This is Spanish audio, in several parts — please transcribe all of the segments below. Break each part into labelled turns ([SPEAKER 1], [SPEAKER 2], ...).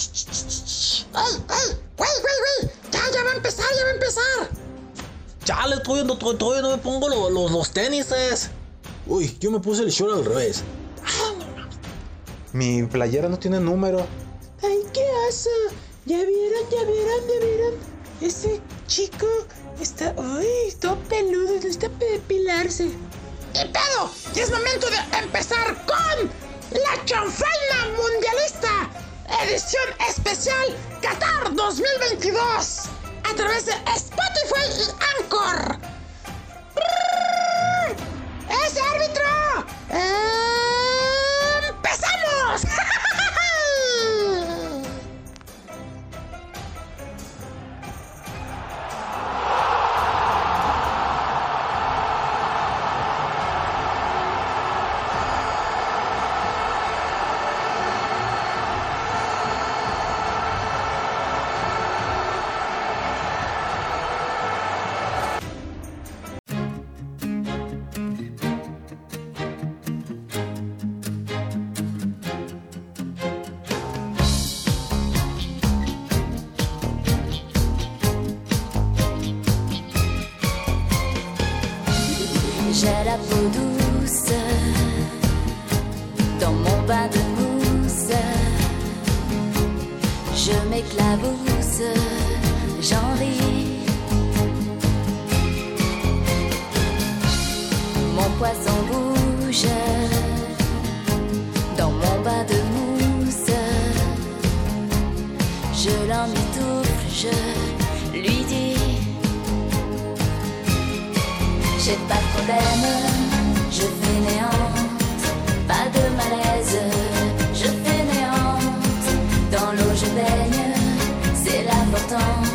[SPEAKER 1] ¡Ey, ey! ¡Güey, güey, güey! ¡Ya, ya va a empezar, ya va a empezar!
[SPEAKER 2] Chale, todavía no, todavía no me pongo los, los, los tenises. Uy, yo me puse el short al revés. Mi playera no tiene número.
[SPEAKER 3] Ay, qué asa. Ya vieron, ya vieron, ya vieron. Ese chico está. Uy, todo peludo, necesita depilarse.
[SPEAKER 1] ¡Y pedo! Y es momento de empezar con la chanfaina mundialista edición especial Qatar 2022 a través de Spotify y Anchor. ¡Es árbitro!
[SPEAKER 4] ¡Eh! gagne, c'est l'important.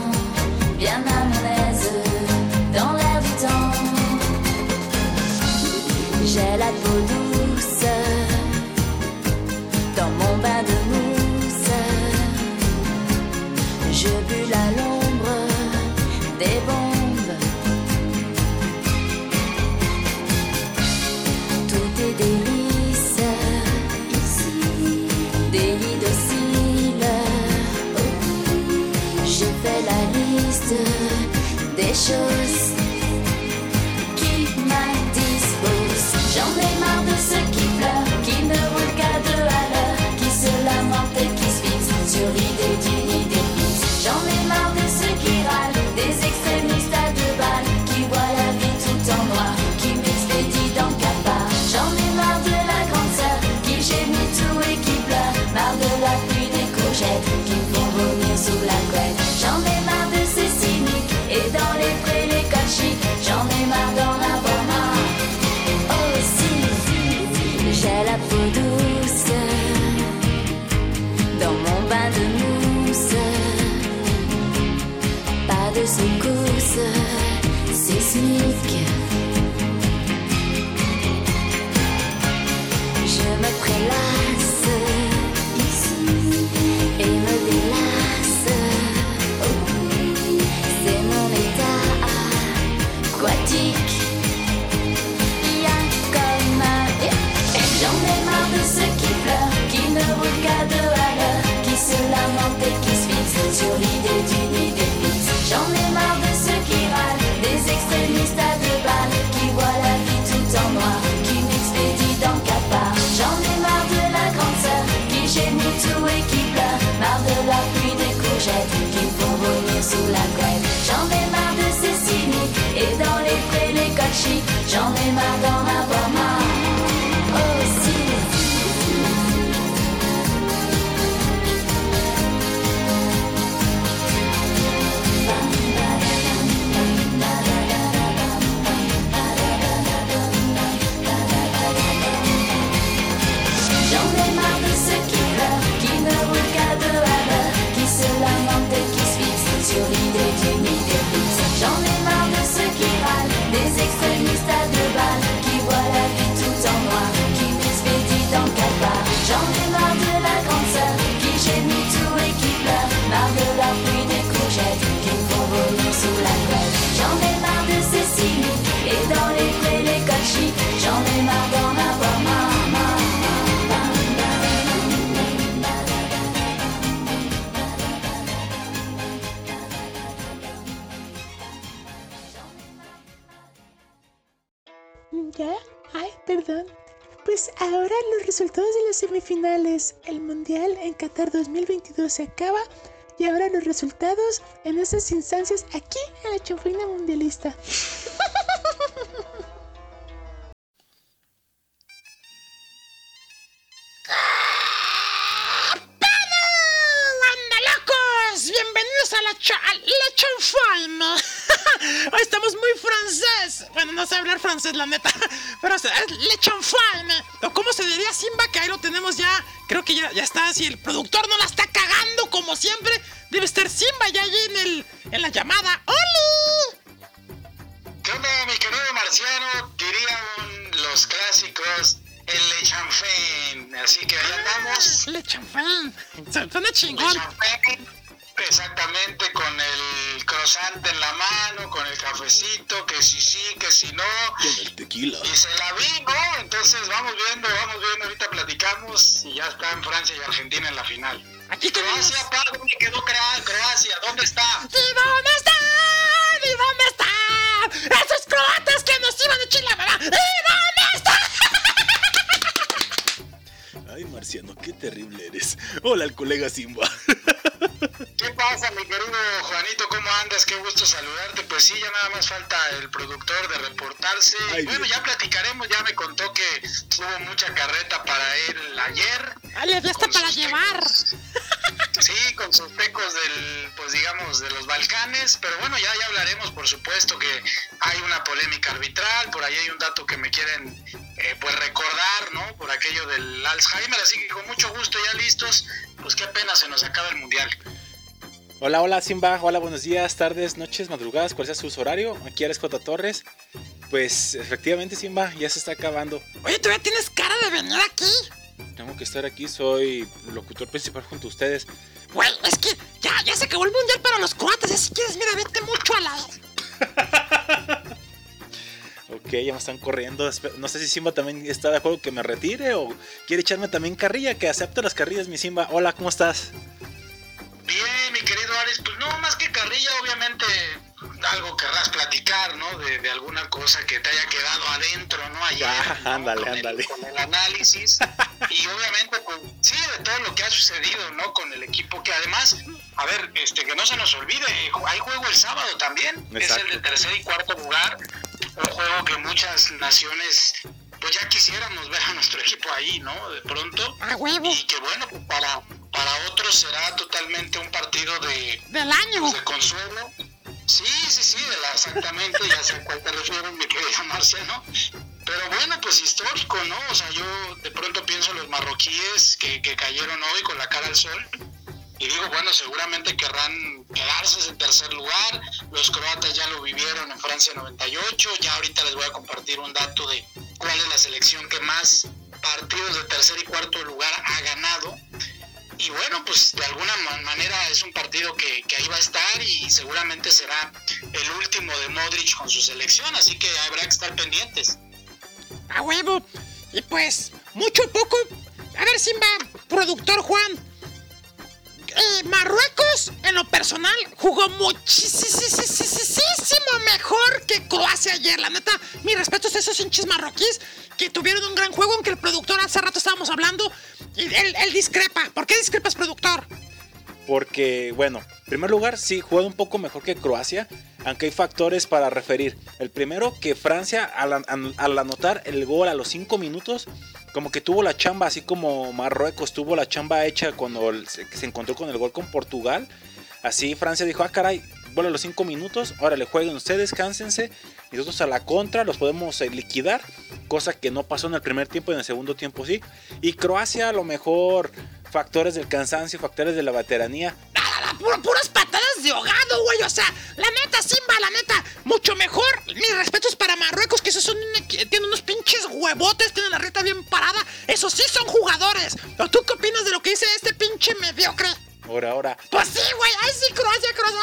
[SPEAKER 4] sous et qui pleure, marre de la pluie des courgettes, qu'il faut revenir sous la
[SPEAKER 3] grève. Ahora los resultados de las semifinales. El Mundial en Qatar 2022 se acaba y ahora los resultados en esas instancias aquí en la chanfaina mundialista.
[SPEAKER 1] la, cha la chanfaina. Estamos muy francés. Bueno, no sé hablar francés, la neta. Pero es le chanfaine. O cómo se diría Simba, que ahí lo tenemos ya. Creo que ya, ya está. Si el productor no la está cagando como siempre, debe estar Simba ya allí en, el, en la llamada. ¡Oli!
[SPEAKER 5] ¿Qué onda, mi querido marciano? Dirían los clásicos, el Le Chanfaine. Así que ahí andamos.
[SPEAKER 1] Le chanfaine. Suena
[SPEAKER 5] Le
[SPEAKER 1] chingón.
[SPEAKER 5] Chanfaine, exactamente con el croissant en la mano, con el cafecito, que si sí, que si no.
[SPEAKER 2] Con el tequila.
[SPEAKER 5] Y se la vi, ¿no? Entonces vamos viendo, vamos viendo, ahorita platicamos y ya está en Francia y Argentina en la final.
[SPEAKER 1] Aquí tenemos.
[SPEAKER 5] Croacia, padre, me quedó Croacia, ¿dónde está?
[SPEAKER 1] ¿Y dónde está? ¿Y dónde está? Esos croatas que nos iban a echar la mamá. ¿Y dónde está?
[SPEAKER 2] Ay, Marciano, qué terrible eres. Hola, el colega Simba.
[SPEAKER 5] ¿Qué pasa, mi querido Juanito? ¿Cómo andas? Qué gusto saludarte. Pues sí, ya nada más falta el productor de reportarse.
[SPEAKER 2] Ay,
[SPEAKER 5] bueno,
[SPEAKER 2] Dios.
[SPEAKER 5] ya platicaremos. Ya me contó que hubo mucha carreta para él ayer.
[SPEAKER 1] Ah, le está
[SPEAKER 5] con
[SPEAKER 1] para llevar.
[SPEAKER 5] Sí, con sus tecos del, pues digamos, de los Balcanes. Pero bueno, ya, ya hablaremos, por supuesto, que hay una polémica arbitral. Por ahí hay un dato que me quieren, eh, pues recordar, ¿no? Por aquello del Alzheimer. Así que con mucho gusto, ya listos. Pues qué pena se nos acaba el mundial.
[SPEAKER 6] Hola, hola Simba, hola, buenos días, tardes, noches, madrugadas, cuál sea su horario. Aquí Alex J. Torres. Pues efectivamente Simba, ya se está acabando.
[SPEAKER 1] Oye, todavía tienes cara de venir aquí.
[SPEAKER 6] Tengo que estar aquí, soy locutor principal junto a ustedes.
[SPEAKER 1] Güey, es que ya, ya se acabó el mundial para los croatas. Ya si quieres, mira, vete mucho a la.
[SPEAKER 6] Ok, ya me están corriendo. No sé si Simba también está de acuerdo que me retire o quiere echarme también carrilla, que acepto las carrillas, mi Simba. Hola, ¿cómo estás?
[SPEAKER 5] Bien, mi querido Alex, pues no, más que carrilla, obviamente algo querrás platicar, ¿no? De, de alguna cosa que te haya quedado adentro, ¿no? Ayer,
[SPEAKER 6] Ah,
[SPEAKER 5] ¿no?
[SPEAKER 6] ándale,
[SPEAKER 5] Con el-
[SPEAKER 6] ándale.
[SPEAKER 5] con el análisis. y obviamente, pues, sí, de todo lo que ha sucedido, ¿no? Con el equipo, que además, a ver, este, que no se nos olvide, hay juego el sábado también, es
[SPEAKER 6] Exacto.
[SPEAKER 5] el de tercer y cuarto lugar, un juego que muchas naciones, pues ya quisiéramos ver a nuestro equipo ahí, ¿no? De pronto.
[SPEAKER 1] A huevo.
[SPEAKER 5] Y que bueno, pues para, para otros será totalmente un partido de,
[SPEAKER 1] Del año.
[SPEAKER 5] pues, de consuelo. Sí, sí, sí, exactamente, ya sé a cuál te refieres, mi querida Marcia, ¿no? Pero bueno, pues histórico, ¿no? O sea, yo de pronto pienso en los marroquíes que, que cayeron hoy con la cara al sol. Y digo, bueno, seguramente querrán quedarse en tercer lugar. Los croatas ya lo vivieron en Francia 98. Ya ahorita les voy a compartir un dato de cuál es la selección que más partidos de tercer y cuarto lugar ha ganado. Y bueno, pues de alguna ma- manera es un partido que, que ahí va a estar y seguramente será el último de Modric con su selección, así que habrá que estar pendientes.
[SPEAKER 1] A huevo. Y pues, mucho o poco. A ver, Simba, productor Juan. Eh, Marruecos, en lo personal, jugó muchísimo mejor que Croacia ayer. La neta, mis respetos a esos hinchas marroquíes que tuvieron un gran juego, aunque el productor hace rato estábamos hablando. Y él, él discrepa. ¿Por qué discrepas, productor?
[SPEAKER 6] Porque, bueno, en primer lugar, sí, juega un poco mejor que Croacia, aunque hay factores para referir. El primero, que Francia, al, al anotar el gol a los 5 minutos, como que tuvo la chamba, así como Marruecos tuvo la chamba hecha cuando se, se encontró con el gol con Portugal. Así Francia dijo, ah, caray, bueno, a los 5 minutos, ahora le jueguen ustedes, cánsense, y nosotros a la contra los podemos eh, liquidar, cosa que no pasó en el primer tiempo y en el segundo tiempo sí. Y Croacia a lo mejor factores del cansancio, factores de la veteranía,
[SPEAKER 1] Nada, puro- puras patadas de ahogado, güey. O sea, la neta, Simba, la neta, mucho mejor. Mis respetos para Marruecos, que esos son tienen unos pinches huevotes, tienen la reta bien parada. Esos sí son jugadores. ¿O tú qué opinas de lo que dice este pinche mediocre?
[SPEAKER 6] ahora, ahora.
[SPEAKER 1] Pues sí, güey. Ay, sí, Croacia, Croacia.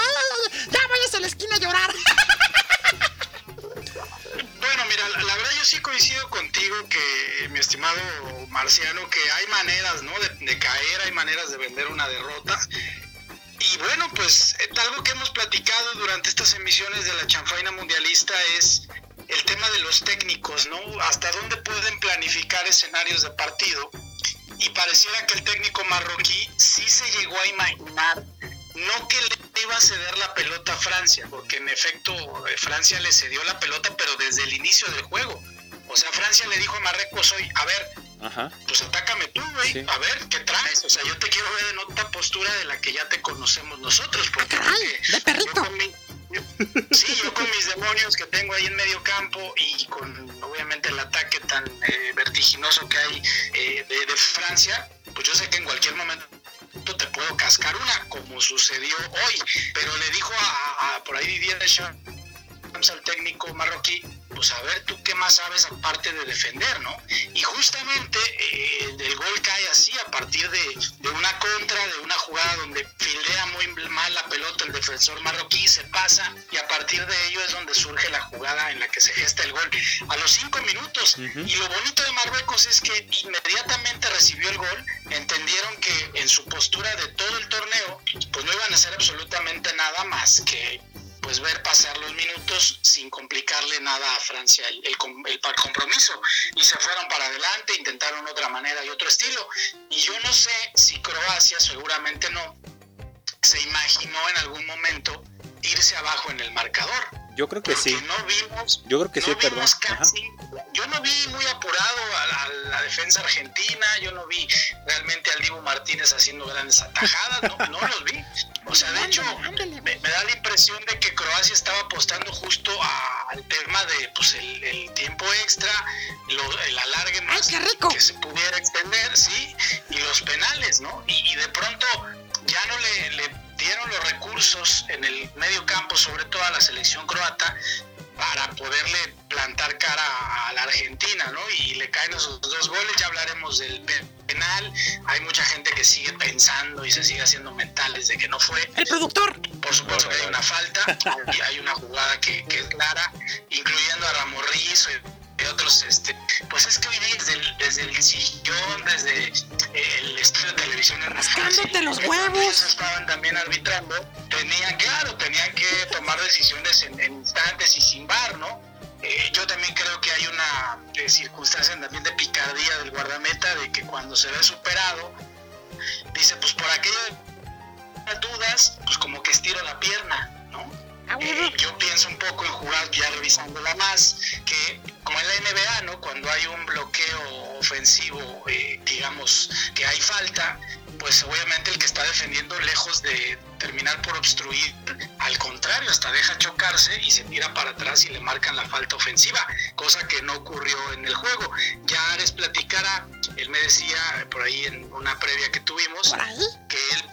[SPEAKER 1] Ya vayas a la esquina a llorar.
[SPEAKER 5] Bueno, mira, la, verdad yo sí coincido contigo que, mi estimado Marciano, que hay maneras, ¿no? De, de caer, hay maneras de vender una derrota. Y bueno, pues eh, algo que hemos platicado durante estas emisiones de la chanfaina mundialista es el tema de los técnicos, ¿no? Hasta dónde pueden planificar escenarios de partido. Y pareciera que el técnico marroquí sí se llegó a imaginar, no que le iba a ceder la pelota a Francia, porque en efecto eh, Francia le cedió la pelota, pero desde el inicio del juego. O sea, Francia le dijo a Marruecos hoy, a ver,
[SPEAKER 6] Ajá.
[SPEAKER 5] pues atácame tú, güey.
[SPEAKER 6] Sí.
[SPEAKER 5] A ver, ¿qué traes? O sea, yo te quiero ver en otra postura de la que ya te conocemos nosotros. Porque,
[SPEAKER 1] caray,
[SPEAKER 5] porque
[SPEAKER 1] de perrito.
[SPEAKER 5] yo con mi- yo- sí, yo con mis demonios que tengo ahí en medio campo y con obviamente el ataque tan eh, vertiginoso que hay eh, de, de Francia, pues yo sé que en cualquier momento te puedo cascar una, como sucedió hoy. Pero le dijo a, a- por ahí Didier Deschamps al técnico marroquí, pues a ver tú qué más sabes aparte de defender, ¿no? Y justamente eh, el gol cae así a partir de, de una contra, de una jugada donde fildea muy mal la pelota el defensor marroquí, se pasa y a partir de ello es donde surge la jugada en la que se gesta el gol. A los cinco minutos.
[SPEAKER 6] Ujú.
[SPEAKER 5] Y lo bonito de Marruecos es que inmediatamente recibió el gol, entendieron que en su postura de todo el torneo, pues no iban a hacer absolutamente nada más que pues ver pasar los minutos sin complicarle nada a Francia el, el el compromiso. Y se fueron para adelante, intentaron otra manera y otro estilo. Y yo no sé si Croacia seguramente no se imaginó en algún momento irse abajo en el marcador
[SPEAKER 6] Yo creo que
[SPEAKER 5] porque
[SPEAKER 6] sí.
[SPEAKER 5] no vimos
[SPEAKER 6] Yo creo que
[SPEAKER 5] no
[SPEAKER 6] sí, perdón.
[SPEAKER 5] casi- yo no vi muy apurado a la, a la defensa argentina, yo no vi realmente al Dibu Martínez haciendo grandes atajadas, no, no los vi. O sea, de hecho, me, me da la impresión de que Croacia estaba apostando justo a- al tema de pues el, el tiempo extra, lo- el alargue más
[SPEAKER 1] rico!
[SPEAKER 5] que se pudiera extender, sí, y los penales, ¿no? Y, y de pronto ya no le, le dieron los recursos en el medio campo, sobre todo a la selección croata, para poderle plantar cara a la Argentina, ¿no? Y le caen esos dos goles, ya hablaremos del pe- penal, hay mucha gente que sigue pensando y se sigue haciendo mentales de que no fue,
[SPEAKER 1] El productor.
[SPEAKER 5] por supuesto que hay una falta, hay, hay una jugada que, que es clara, incluyendo a Ramorriz y otros, este, pues es que hoy día desde el, desde el sillón, desde eh, el estudio de televisión,
[SPEAKER 1] Rascándote los huevos.
[SPEAKER 5] estaban también arbitrando, tenían, claro, tenían que tomar decisiones en, en instantes y sin bar, ¿no? Eh, yo también creo que hay una eh, circunstancia también de picardía del guardameta, de que cuando se ve superado, dice, pues por aquellas dudas, pues como que estiro la pierna, ¿no?
[SPEAKER 1] Ah.
[SPEAKER 5] Eh, yo pienso un poco en jugar ya revisándola más, que como en la NBA, ¿no? Cuando hay un bloqueo ofensivo, eh, digamos que hay falta, pues obviamente el que está defendiendo lejos de terminar por obstruir, al contrario, hasta deja chocarse y se tira para atrás y le marcan la falta ofensiva, cosa que no ocurrió en el juego. Ya Ares platicara, él me decía por ahí en una previa que tuvimos, que él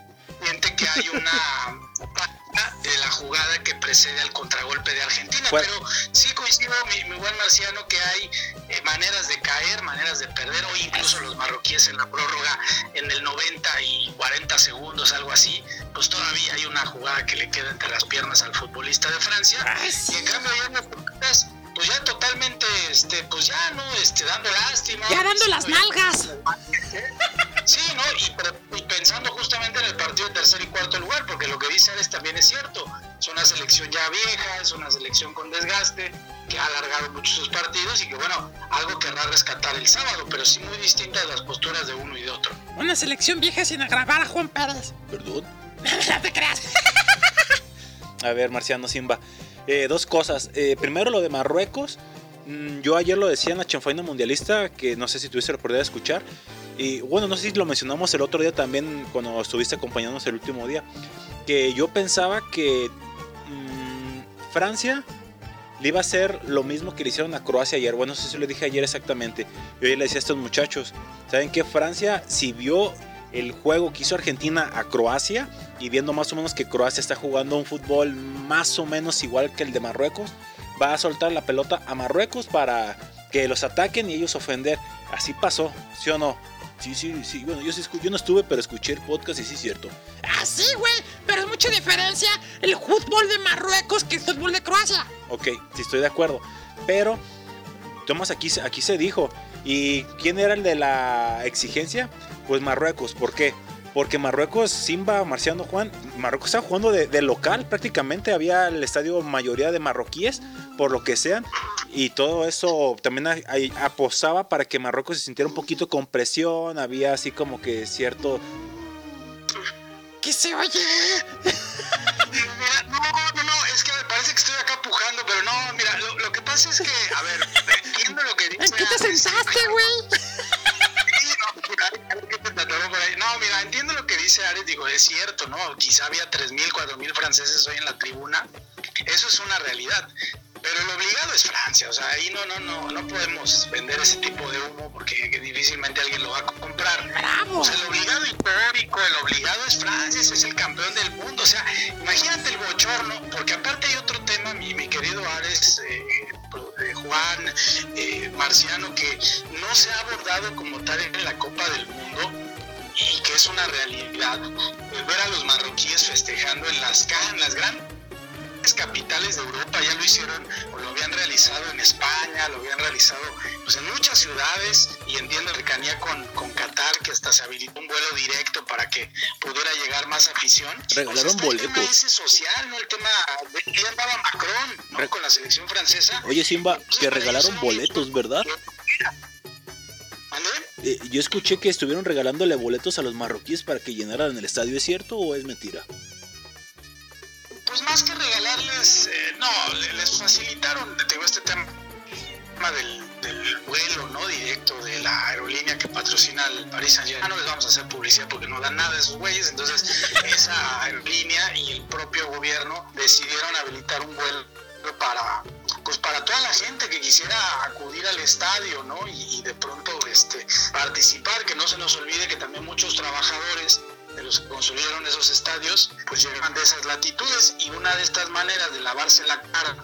[SPEAKER 5] siente que hay una de la jugada que precede al contragolpe de Argentina, pero sí coincido, mi, mi buen marciano, que hay eh, maneras de caer, maneras de perder, o incluso los marroquíes en la prórroga en el 90 y 40 segundos, algo así, pues todavía hay una jugada que le queda entre las piernas al futbolista de Francia,
[SPEAKER 1] Ay,
[SPEAKER 5] y en cambio ya porteras, pues ya totalmente, este, pues ya no, este, dando lástima.
[SPEAKER 1] Ya dando las nalgas.
[SPEAKER 5] Sí, ¿no? Y, pero- y pensando justamente en el partido de tercer y cuarto lugar, porque lo que dice Ares también es cierto. Es una selección ya vieja, es una selección con desgaste, que ha alargado mucho sus partidos y que, bueno, algo querrá rescatar el sábado, pero sí muy distintas las posturas de uno y de otro.
[SPEAKER 1] Una selección vieja sin agravar a Juan Pérez.
[SPEAKER 6] Perdón.
[SPEAKER 1] no te creas.
[SPEAKER 6] A ver, Marciano Simba. Eh, dos cosas. Eh, primero lo de Marruecos. Mm, yo ayer lo decía en la chanfaina mundialista, que no sé si tuviste la oportunidad de escuchar. Y bueno, no sé si lo mencionamos el otro día también, cuando estuviste acompañándonos el último día. Que yo pensaba que mm, Francia le iba a hacer lo mismo que le hicieron a Croacia ayer. Bueno, no sé si lo dije ayer exactamente. Yo ayer le decía a estos muchachos, ¿saben qué? Francia, si vio el juego que hizo Argentina a Croacia y viendo más o menos que Croacia está jugando un fútbol más o menos igual que el de Marruecos, va a soltar la pelota a Marruecos para que los ataquen y ellos ofender. Así pasó, ¿sí o no? Sí, sí, sí. Bueno, yo, sí escu- yo no estuve, pero escuché el podcast y sí es cierto.
[SPEAKER 1] Ah, sí, güey. Pero es mucha diferencia el fútbol de Marruecos que el fútbol de Croacia.
[SPEAKER 6] Ok, sí estoy de acuerdo. Pero, Tomás, aquí, aquí se dijo. ¿Y quién era el de la exigencia? Pues Marruecos. ¿Por qué? Porque Marruecos, Simba, Marciano Juan, Marruecos estaba jugando de, de local prácticamente. Había el estadio mayoría de marroquíes, por lo que sean. Y todo eso también a- ahí apostaba para que Marruecos se sintiera un poquito con presión. Había así como que cierto.
[SPEAKER 1] ¿Qué se oye?
[SPEAKER 5] Mira, no, no, no, es que me parece que estoy acá pujando, pero no, mira, lo, lo que pasa es que, a ver, entiendo lo que dice.
[SPEAKER 1] ¿En qué te sentaste, güey?
[SPEAKER 5] Por ahí. No, mira, entiendo lo que dice Ares, digo, es cierto, ¿no? Quizá había 3.000, 4.000 franceses hoy en la tribuna, eso es una realidad. Pero el obligado es Francia, o sea, ahí no, no, no, no podemos vender ese tipo de humo porque difícilmente alguien lo va a comprar.
[SPEAKER 1] ¡Bravo!
[SPEAKER 5] O sea, el obligado histórico, el obligado es Francia, es el campeón del mundo. O sea, imagínate el bochorno, porque aparte hay otro tema, mi, mi querido Ares, eh, eh, Juan, eh, Marciano, que no se ha abordado como tal en la Copa del Mundo y que es una realidad. El ver a los marroquíes festejando en las, en las grandes capitales de Europa ya lo hicieron o lo habían realizado en España, lo habían realizado pues, en muchas ciudades y entiendo cercanía con, con Qatar que hasta se habilitó un vuelo directo para que pudiera llegar más afición.
[SPEAKER 6] Regalaron
[SPEAKER 5] el tema
[SPEAKER 6] boletos.
[SPEAKER 5] ese social, ¿no? El tema de que andaba Macron, ¿no?
[SPEAKER 6] Re-
[SPEAKER 5] Con la selección francesa.
[SPEAKER 6] Oye, Simba,
[SPEAKER 5] Entonces,
[SPEAKER 6] que regalaron boletos, ¿verdad? Eh, yo escuché que estuvieron regalándole boletos a los marroquíes para que llenaran el estadio. ¿Es cierto o es mentira?
[SPEAKER 5] Pues más que regalarles, eh, no, le- les facilitaron, digo, este tema del, vuelo no directo de la aerolínea que patrocina el Paris Saint Germain. No les vamos a hacer publicidad porque no dan nada a esos güeyes. Entonces, esa aerolínea y el propio gobierno decidieron habilitar un vuelo para pues para toda la gente que quisiera acudir al estadio, ¿no? Y, y de pronto este participar, que no se nos olvide que también muchos trabajadores de los que construyeron esos estadios, pues llegan de esas latitudes y una de estas maneras de lavarse la cara,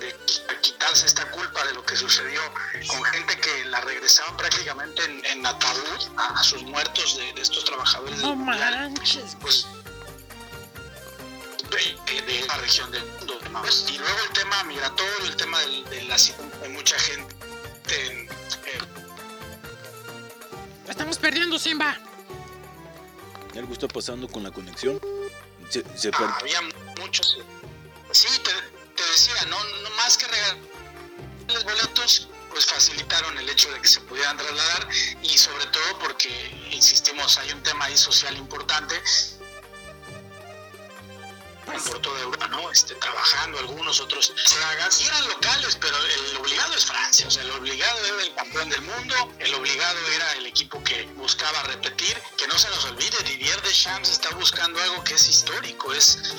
[SPEAKER 5] de qui- quitarse esta culpa de lo que sucedió con gente que la regresaban prácticamente en, en ataúd a, a sus muertos de, de estos trabajadores
[SPEAKER 1] No manches.
[SPEAKER 5] pues de, de- la región del mundo. ¿no? Y luego el tema migratorio, el tema del- de, la de mucha gente en- en
[SPEAKER 1] Estamos perdiendo, Simba.
[SPEAKER 6] Algo está pasando con la conexión. Se, se per-
[SPEAKER 5] había muchos. Sí, te, te decía, no, no más que regalarles boletos, pues facilitaron el hecho de que se pudieran trasladar y sobre todo porque, insistimos, hay un tema ahí social importante por toda Europa, ¿no? Este, trabajando algunos otros y eran locales, pero el obligado es Francia, o sea, el obligado era el campeón del mundo, el obligado era el equipo que buscaba repetir, que no se nos olvide, Didier Deschamps está buscando algo que es histórico, es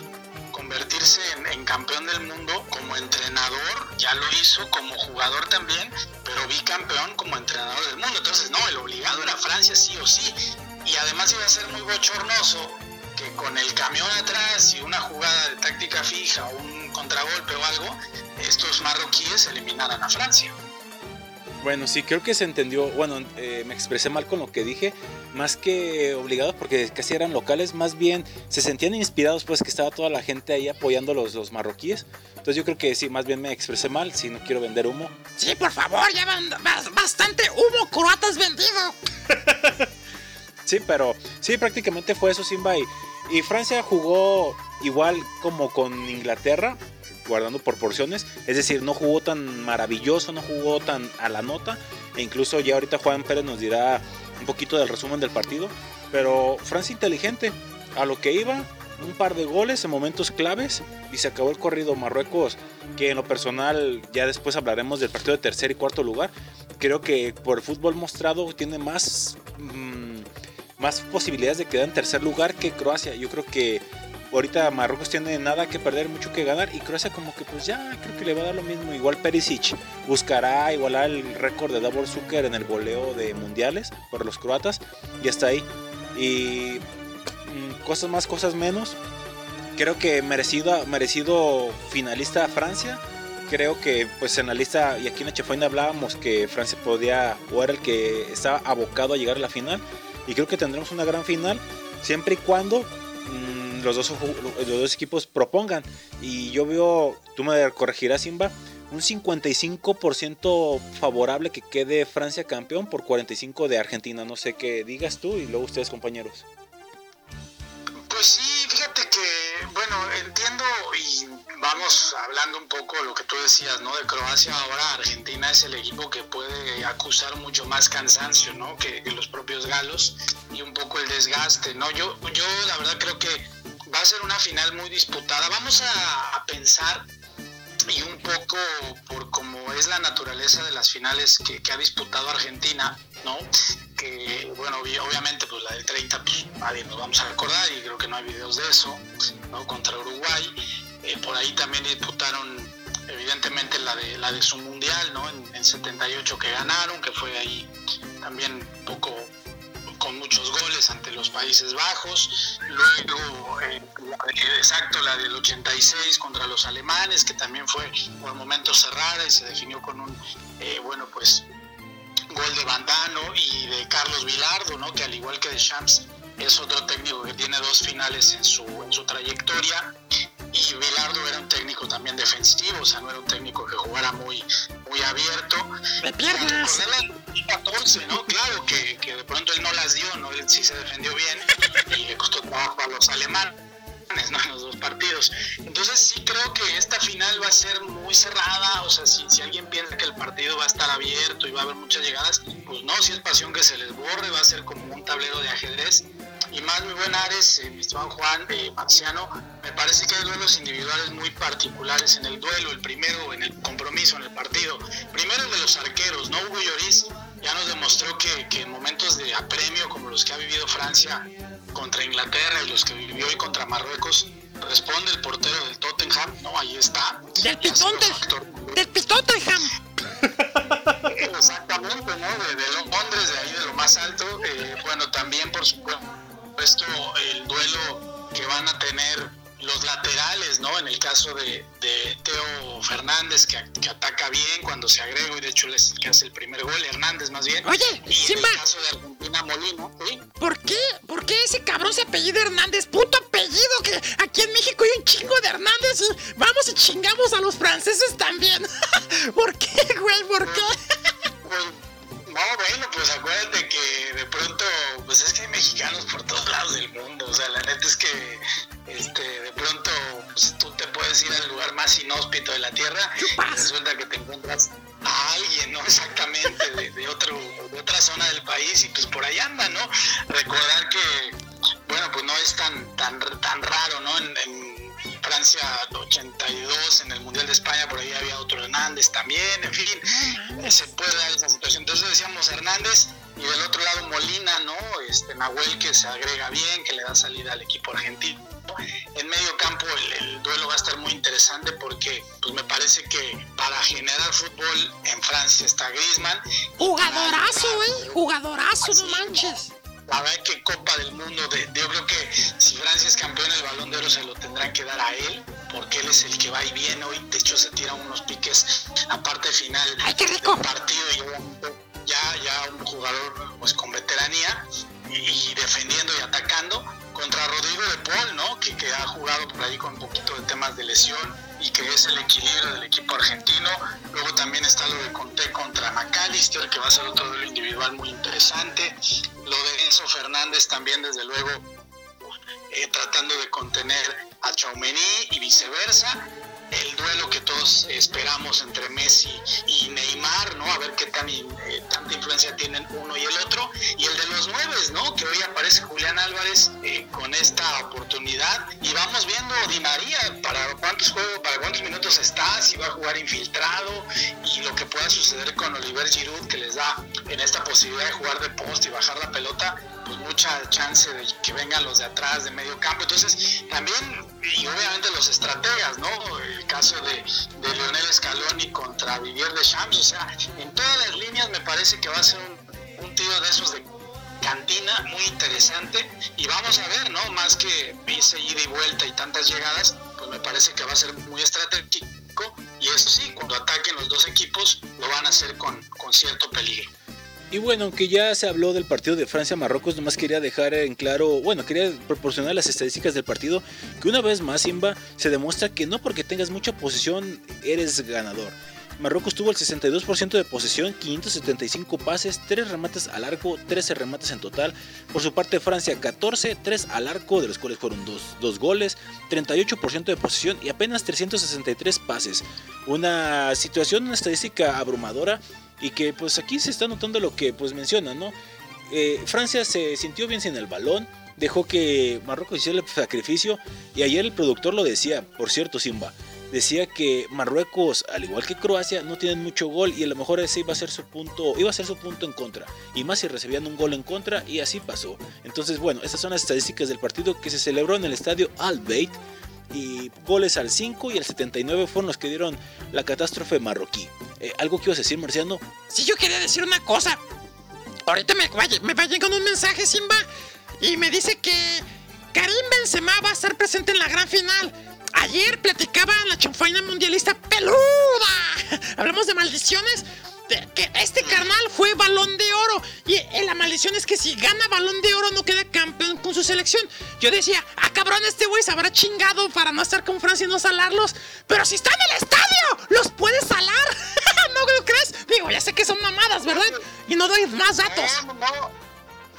[SPEAKER 5] convertirse en, en campeón del mundo como entrenador, ya lo hizo como jugador también, pero bicampeón como entrenador del mundo. Entonces, no, el obligado era Francia sí o sí. Y además iba a ser muy bochornoso que con el camión atrás y una jugada de táctica fija, un contragolpe o algo, estos marroquíes eliminaran a Francia.
[SPEAKER 6] Bueno, sí, creo que se entendió. Bueno, eh, me expresé mal con lo que dije. Más que obligados, porque casi eran locales, más bien se sentían inspirados, pues que estaba toda la gente ahí apoyando a los, los marroquíes. Entonces yo creo que sí, más bien me expresé mal, si no quiero vender humo.
[SPEAKER 1] Sí, por favor, ya van bastante humo croatas vendido.
[SPEAKER 6] Sí, pero sí, prácticamente fue eso, Simba. Y, y Francia jugó igual como con Inglaterra, guardando proporciones. Es decir, no jugó tan maravilloso, no jugó tan a la nota. E incluso ya ahorita Juan Pérez nos dirá un poquito del resumen del partido. Pero Francia inteligente, a lo que iba, un par de goles en momentos claves y se acabó el corrido. Marruecos, que en lo personal, ya después hablaremos del partido de tercer y cuarto lugar. Creo que por el fútbol mostrado tiene más, mm, más posibilidades de quedar en tercer lugar que Croacia. Yo creo que ahorita Marruecos tiene nada que perder, mucho que ganar y Croacia como que pues ya creo que le va a dar lo mismo. Igual Perisic buscará igualar el récord de Davor Zucker en el goleo de mundiales por los croatas y hasta ahí. Y mm, cosas más, cosas menos. Creo que merecido, merecido finalista Francia. Creo que pues en la lista y aquí en Echefuenda hablábamos que Francia podía o era el que estaba abocado a llegar a la final y creo que tendremos una gran final siempre y cuando mm, los, dos, los dos equipos propongan y yo veo, tú me corregirás Simba, un 55% favorable que quede Francia campeón por 45 de Argentina, no sé qué digas tú y luego ustedes compañeros.
[SPEAKER 5] Pues sí, fíjate que, bueno, entiendo y vamos hablando un poco lo que tú decías, ¿no? De Croacia, ahora Argentina es el equipo que puede acusar mucho más cansancio, ¿no? Que, los propios galos y un poco el desgaste, ¿no? Yo, yo la verdad creo que va a ser una final muy disputada. Vamos a, pensar y un poco por cómo es la naturaleza de las finales que, que ha disputado Argentina, ¿no? Que, bueno, obvi- obviamente, pues la del 30, pues nos vamos a recordar y creo que no hay videos de eso, ¿no? Contra Uruguay. Eh, por ahí también disputaron, evidentemente, la de, la de su mundial, ¿no? En, en 78 que ganaron, que fue ahí también poco con muchos goles ante los Países Bajos. Luego, eh, exacto, la del 86 contra los alemanes, que también fue por momentos cerrada y se definió con un, eh, bueno, pues, gol de Bandano y de Carlos Vilardo, ¿no? Que al igual que de Champs, es otro técnico que tiene dos finales en su, en su trayectoria. Y Vilardo era un técnico también defensivo, o sea, no era un técnico que jugara muy, muy abierto.
[SPEAKER 1] ¡Me
[SPEAKER 5] la 14, ¿no? Claro, que, que de pronto él no las dio, ¿no? Él sí se defendió bien y le costó trabajo a los alemanes, ¿no? En los dos partidos. Entonces sí creo que esta final va a ser muy cerrada, o sea, si, si alguien piensa que el partido va a estar abierto y va a haber muchas llegadas, pues no, si es pasión que se les borre, va a ser como un tablero de ajedrez. Y más, mi buen Ares, eh, mi estimado Juan eh, Marciano, me parece que hay duelos individuales muy particulares en el duelo, el primero en el compromiso, en el partido. Primero el de los arqueros, ¿no? Hugo Lloris ya nos demostró que, que en momentos de apremio como los que ha vivido Francia contra Inglaterra y los que vivió hoy contra Marruecos, responde el portero del Tottenham, ¿no? Ahí está.
[SPEAKER 1] Del ¡Del Pitontenham!
[SPEAKER 5] Exactamente, ¿no? De, de Londres, de ahí de lo más alto. Eh, bueno, también, por supuesto, el duelo que van a tener los laterales, ¿no? En el caso de, de Teo Fernández, que, que ataca bien cuando se agrega, y de hecho es el que hace el primer gol, Hernández más bien.
[SPEAKER 1] Oye,
[SPEAKER 5] y en el caso de Argentina, Molina, ¿sí?
[SPEAKER 1] ¿Por qué? ¿Por qué ese cabrón se apellida Hernández? ¡Puto apellido! Que aquí en México hay un chingo de Hernández y vamos y chingamos a los franceses también. ¿Por qué, güey? ¿Por qué?
[SPEAKER 5] No, bueno, pues acuérdate que de pronto, pues es que hay mexicanos por todos lados del mundo. O sea, la neta es que este, de pronto pues, tú te puedes ir al lugar más inhóspito de la tierra y resulta que te encuentras a alguien, ¿no? Exactamente, de, de otro, de otra zona del país y pues por ahí anda, ¿no? Recordar que, bueno, pues no es tan, tan, tan raro, ¿no? En, en Francia 82, en el Mundial de España, por ahí había otro También, en fin, se puede dar esa situación. Entonces decíamos Hernández y del otro lado Molina, ¿no? Este Nahuel que se agrega bien, que le da salida al equipo argentino. En medio campo el, el duelo va a estar muy interesante porque pues me parece que para generar fútbol en Francia está Griezmann.
[SPEAKER 1] Jugadorazo, güey. Jugadorazo, no manches.
[SPEAKER 5] La verdad que Copa del Mundo, de, de- yo creo que si Francia es campeón, el balón de oro se lo tendrán que dar a él, porque él es el que va y viene. Hoy, de hecho, se tiran unos piques a parte final
[SPEAKER 1] ¡Ay, qué rico!
[SPEAKER 5] del partido y ya, ya un jugador pues con veteranía y, y defendiendo y atacando contra Rodrigo de Paul, ¿no? Que, que ha jugado por ahí con un poquito de temas de lesión y que es el equilibrio del equipo argentino. Luego también está lo de Conté contra McAllister, que va a ser otro duelo individual muy interesante. Lo de Enzo Fernández también, desde luego, eh, tratando de contener a Chaumení y viceversa. El duelo que todos esperamos entre Messi y Neymar, ¿no? A ver qué tan, eh, tanta influencia tienen uno y el otro. Y el de los nueves, ¿no? Que hoy aparece Julián Álvarez eh, con esta oportunidad. Y vamos viendo Di María para cuántos juegos, para cuántos minutos está, si va a jugar infiltrado y lo que pueda suceder con Oliver Giroud, que les da en esta posibilidad de jugar de poste y bajar la pelota, pues mucha chance de que vengan los de atrás, de medio campo. Entonces, también, y obviamente los estrategas, ¿no? El caso de, de Lionel Scaloni contra Vivier de Champs, o sea, en todas las líneas me parece que va a ser un, tiro de esos de cantina muy interesante y vamos a ver, ¿no? Más que ese ida y vuelta y tantas llegadas, pues me parece que va a ser muy estratégico y eso sí, cuando ataquen los dos equipos lo van a hacer con, con cierto peligro.
[SPEAKER 6] Y bueno, aunque ya se habló del partido de Francia-Marruecos, nomás quería dejar en claro, bueno, quería proporcionar las estadísticas del partido, que una vez más, Simba, se demuestra que no porque tengas mucha posición eres ganador. Marruecos tuvo el 62% de posesión, 575 pases, 3 remates al arco, 13 remates en total. Por su parte Francia 14, 3 al arco, de los cuales fueron 2, goles, 38% de posesión y apenas 363 pases. Una situación, una estadística abrumadora y que pues aquí se está notando lo que pues menciona, ¿no? Eh, Francia se sintió bien sin el balón, dejó que Marruecos hiciera el sacrificio y ayer el productor lo decía, por cierto Simba, decía que Marruecos, al igual que Croacia, no tienen mucho gol y a lo mejor ese iba a ser su punto, iba a ser su punto en contra. Y más si recibían un gol en contra y así pasó. Entonces, bueno, estas son las estadísticas del partido que se celebró en el estadio Al Bayt y goles al 5 y al 79 fueron los que dieron la catástrofe marroquí. Eh, ¿Algo que ibas a decir, Marciano?
[SPEAKER 1] Sí, yo quería decir una cosa. Ahorita me va, me va llegando un mensaje, Simba, y me dice que Karim Benzema va a estar presente en la gran final. Ayer platicaba la chanfaina mundialista peluda. Hablamos de maldiciones. Este carnal fue balón de oro. Y eh, la maldición es que si gana balón de oro no queda campeón con su selección. Yo decía, ah cabrón, este güey se habrá chingado para no estar con Francia y no salarlos. Pero si está en el estadio, los puede salar. ¿No lo crees? Digo, ya sé que son mamadas, ¿verdad? Y no doy más datos.
[SPEAKER 5] No, no.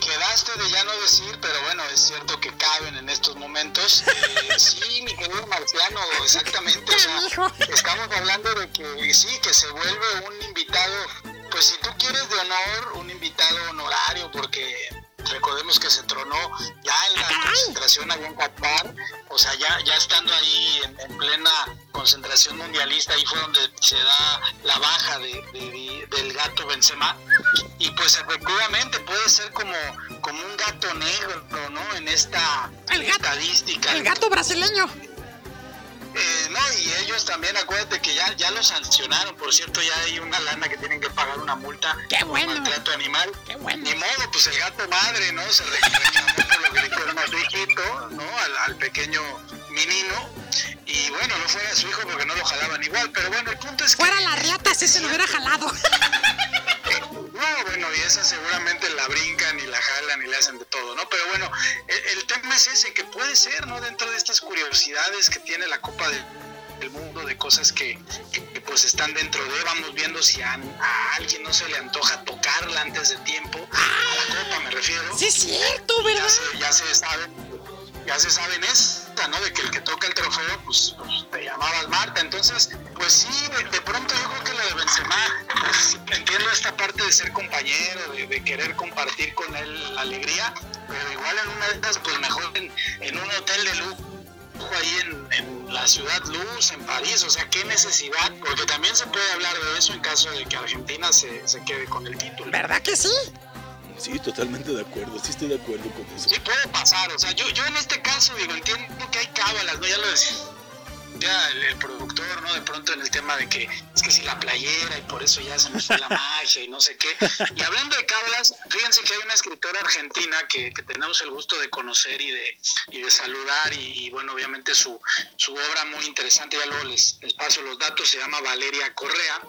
[SPEAKER 5] Quedaste de ya no decir, pero bueno, es cierto que caben en estos momentos. Eh, sí, mi querido Marciano, exactamente. O sea, estamos hablando de que sí, que se vuelve un invitado, pues si tú quieres de honor, un invitado honorario, porque recordemos que se tronó ya en la concentración allá en Qatar, o sea, ya, ya estando ahí en, plena concentración mundialista, ahí fue donde se da la baja de, del gato Benzema, y pues efectivamente puede ser como, como un gato negro, ¿no? En esta estadística.
[SPEAKER 1] El gato brasileño.
[SPEAKER 5] Eh, no, y ellos también, acuérdate que ya, ya lo sancionaron, por cierto, ya hay una lana que tienen que pagar una multa
[SPEAKER 1] ¡Qué bueno!
[SPEAKER 5] por maltrato animal.
[SPEAKER 1] ¡Qué bueno!
[SPEAKER 5] Ni modo, pues el gato madre, ¿no? Se reclamó por lo que le hicieron a su hijito, ¿no? Al, al pequeño menino. Y bueno, no fuera su hijo porque no lo jalaban igual, pero bueno, el punto es que...
[SPEAKER 1] Fuera la riata, si se lo hubiera jalado.
[SPEAKER 5] No, bueno, y esa seguramente la brincan y la jalan y le hacen de todo, ¿no? Pero bueno, el, tema es ese, que puede ser, ¿no? Dentro de estas curiosidades que tiene la Copa del Mundo, de cosas que, pues están dentro de, vamos viendo si a, alguien no se le antoja tocarla antes de tiempo, a la Copa me refiero.
[SPEAKER 1] Sí, es cierto, ¿verdad?
[SPEAKER 5] Ya se, ya se sabe, ya se saben esta, ¿no? De que el que toca el trofeo, pues, pues te llamabas Marta. Entonces, pues sí, de, pronto yo creo que lo de Benzema, pues entiendo esta parte de ser compañero, de, querer compartir con él la alegría, pero igual en una de estas, pues mejor en, un hotel de lujo ahí en, en, la ciudad Luz, en París, o sea, qué necesidad, porque también se puede hablar de eso en caso de que Argentina se, se quede con el título.
[SPEAKER 1] ¿Verdad que sí?
[SPEAKER 2] Sí, totalmente de acuerdo, sí estoy de acuerdo con eso.
[SPEAKER 5] Sí, puede pasar, o sea, yo, yo en este caso, digo, entiendo que hay cábalas, ¿no? Ya lo decía el, productor, ¿no? De pronto en el tema de que es que si la playera y por eso ya se nos fue la magia y no sé qué. Y hablando de cábalas, fíjense que hay una escritora argentina que, tenemos el gusto de conocer y de, y de saludar y, bueno, obviamente su, su obra muy interesante, ya luego les, les paso los datos, se llama Valeria Correa.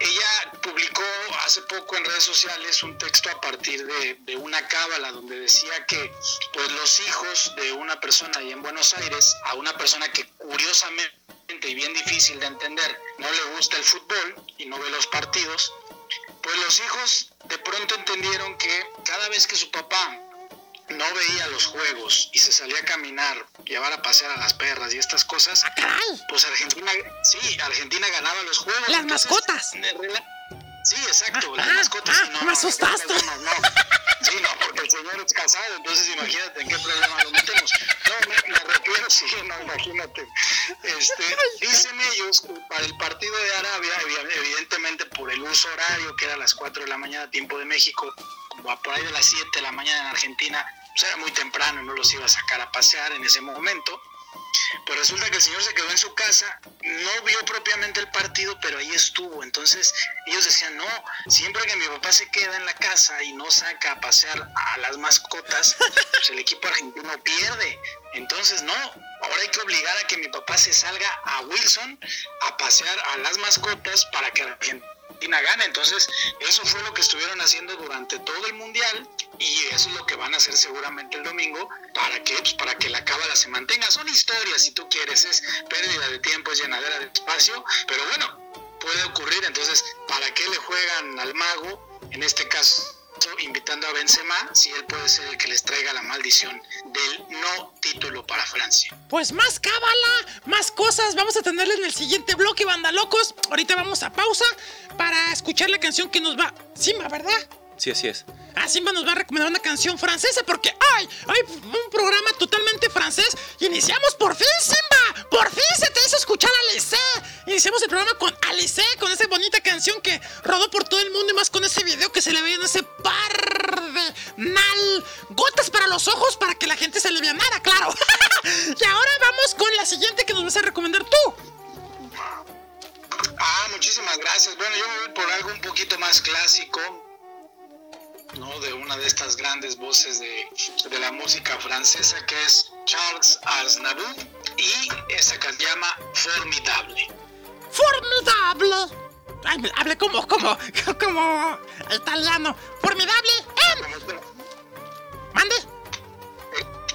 [SPEAKER 5] Ella publicó hace poco en redes sociales un texto a partir de, de una cábala donde decía que pues los hijos de una persona ahí en Buenos Aires, a una persona que curiosamente y bien difícil de entender, no le gusta el fútbol y no ve los partidos, pues los hijos de pronto entendieron que cada vez que su papá no veía los juegos y se salía a caminar, llevar a pasear a las perras y estas cosas,
[SPEAKER 1] ¡Ah,
[SPEAKER 5] pues Argentina, sí, Argentina ganaba los juegos.
[SPEAKER 1] Las mascotas.
[SPEAKER 5] Sí, exacto, las
[SPEAKER 1] ah,
[SPEAKER 5] mascotas.
[SPEAKER 1] Ah, no, me asustaste.
[SPEAKER 5] Sí, no, porque señor es casado, entonces imagínate en qué problema lo metemos. No, me, me refiero, sí, no, imagínate. Este, dicen ellos que para el partido de Arabia, evidentemente por el uso horario, que era a las 4 de la mañana, tiempo de México, como por ahí de las 7 de la mañana en Argentina, pues era muy temprano, no los iba a sacar a pasear en ese momento. Pues resulta que el señor se quedó en su casa, no vio propiamente el partido, pero ahí estuvo. Entonces ellos decían, no, siempre que mi papá se queda en la casa y no saca a pasear a las mascotas, pues el equipo argentino pierde. Entonces, no, ahora hay que obligar a que mi papá se salga a Wilson a pasear a las mascotas para que Argentina gane. Entonces, eso fue lo que estuvieron haciendo durante todo el mundial y eso es lo que van a hacer seguramente el domingo para que pues para que la cábala se mantenga son historias si tú quieres es pérdida de tiempo es llenadera de espacio pero bueno puede ocurrir, entonces, ¿para qué le juegan al mago? En este caso, invitando a Benzema, si él puede ser el que les traiga la maldición del no título para Francia.
[SPEAKER 1] Pues más cábala, más cosas vamos a tenerles en el siguiente bloque, banda locos. Ahorita vamos a pausa para escuchar la canción que nos va. Simba, ¿verdad?
[SPEAKER 6] Sí, así es.
[SPEAKER 1] Ah, Simba nos va a recomendar una canción francesa porque ¡ay! Hay un programa totalmente francés y iniciamos por fin, Simba. Por fin se te hizo escuchar a Alice. Iniciamos el programa con Alice, con esa bonita canción que rodó por todo el mundo y más con ese video que se le veía en ese par de nal gotas para los ojos para que la gente se alivianara, claro. y ahora vamos con la siguiente que nos vas a recomendar tú.
[SPEAKER 5] Ah, muchísimas gracias. Bueno, yo me voy por algo un poquito más clásico, ¿no? De una de estas grandes voces de, de la música francesa que es Charles Aznavour y esa que se llama Formidable.
[SPEAKER 1] ¡Formidable! Ay, hablé como, como, como italiano. ¡Formidable! ¡Em! ¿Mande?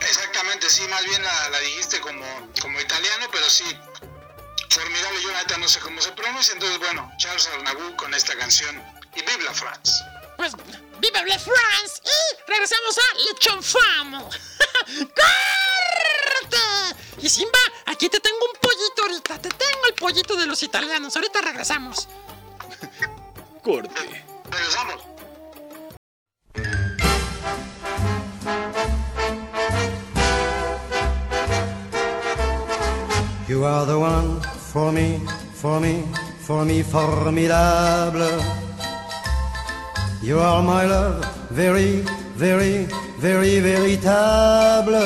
[SPEAKER 5] Exactamente, sí, más bien la, la dijiste como, como italiano, pero sí, formidable, yo neta no sé cómo se pronuncia, entonces bueno, Charles Aznavour con esta canción y Vive la France.
[SPEAKER 1] Pues, ¡Vive la France! Y regresamos a Le Chanfamo. ¡Corte! Y Simba, aquí te tengo un pollito ahorita. Te tengo el pollito de los italianos. Ahorita regresamos.
[SPEAKER 6] Corte.
[SPEAKER 5] Regresamos.
[SPEAKER 7] You are the one for me, for me, for me, formidable. You are my love, very, very, very véritable.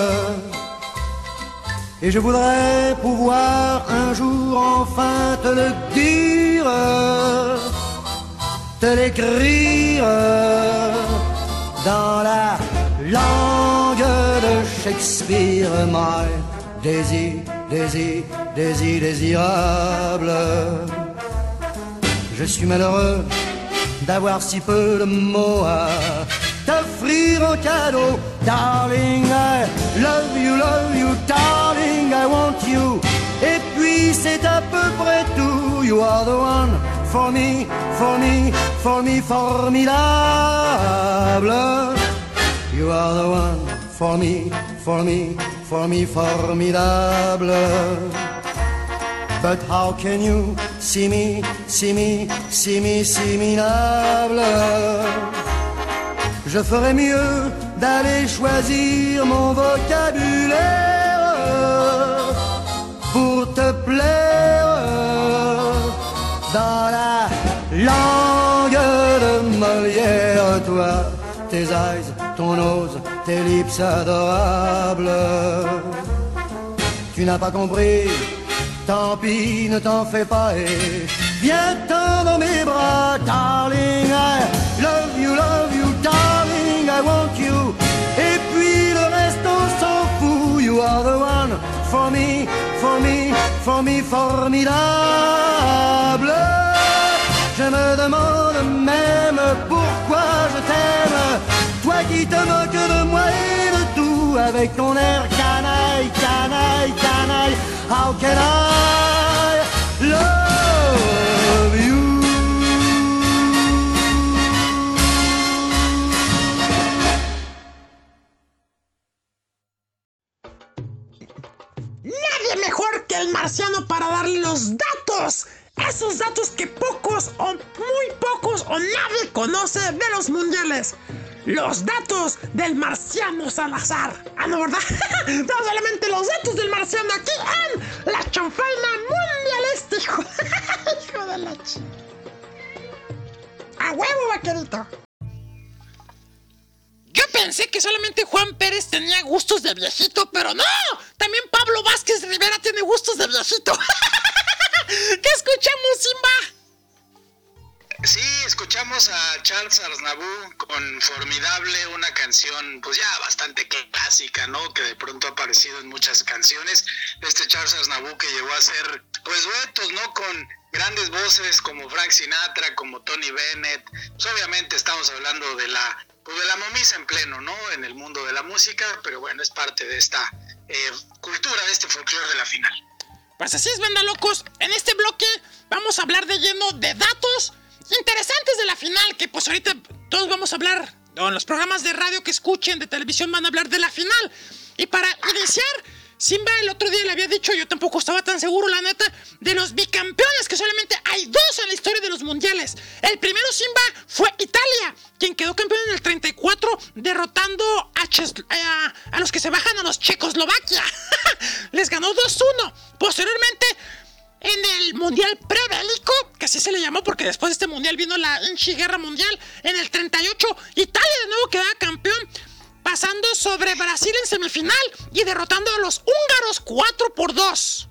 [SPEAKER 7] Et je voudrais pouvoir un jour enfin te le dire, te l'écrire dans la langue de Shakespeare, my désir, désir, désir, désirable. Je suis malheureux d'avoir si peu de mots à t'offrir en cadeau. Darling, I love you, love you, darling, I want you. Et puis c'est à peu près tout. You are the one for me, for me, for me, formidable. You are the one for me, for me, for me, formidable. But how can you see me, see me, see me, see minable Je ferais mieux d'aller choisir mon vocabulaire pour te plaire dans la langue de Molière, toi, tes eyes, ton nose, tes lips adorables. Tu n'as pas compris, tant pis, ne t'en fais pas et viens-t'en dans mes bras, darling. I love you, love you, darling, I want you. Et puis le reste, on s'en fout. You are the one for me, for me, for me, formidable. Je me demande même pourquoi je t'aime. Toi qui te moques de moi et de tout avec ton air canaille, canaille, canaille. How can I
[SPEAKER 1] para darle los datos. Esos datos que pocos o muy pocos o nadie conoce de los mundiales. Los datos del marciano Salazar. Ah, no, ¿verdad? no, solamente los datos del marciano aquí en la chanfaina mundialista, hijo. hijo de la ch... A huevo, vaquerito. Yo pensé que solamente Juan Pérez tenía gustos de viejito, pero no. También Pablo Vázquez Rivera tiene gustos de viejito. ¿Qué escuchamos, Simba?
[SPEAKER 5] Sí, escuchamos a Charles Aznavour con Formidable, una canción pues ya bastante clásica, ¿no? Que de pronto ha aparecido en muchas canciones. Este Charles Aznavour que llegó a hacer pues duetos, ¿no? Con grandes voces como Frank Sinatra, como Tony Bennett. Pues obviamente estamos hablando de la pues de la momisa en pleno, ¿no? En el mundo de la música, pero bueno, es parte de esta eh, cultura, de este folclore de la final.
[SPEAKER 1] Pues así es, banda locos. En este bloque vamos a hablar de lleno de datos interesantes de la final, que pues ahorita todos vamos a hablar, o en los programas de radio que escuchen, de televisión van a hablar de la final. Y para iniciar, Simba el otro día le había dicho, yo tampoco estaba tan seguro, la neta, de los bicampeones, que solamente hay dos en la historia de los mundiales. El primero, Simba, fue Italia, quien quedó campeón en el 34, derrotando eh, a, los que se bajan a los Checoslovaquia. Les ganó 2-1. Posteriormente, en el mundial prebélico, que así se le llamó porque después de este mundial vino la Guerra Mundial, en el 38, Italia de nuevo quedaba campeón, pasando sobre Brasil en semifinal y derrotando a los húngaros 4 por 2.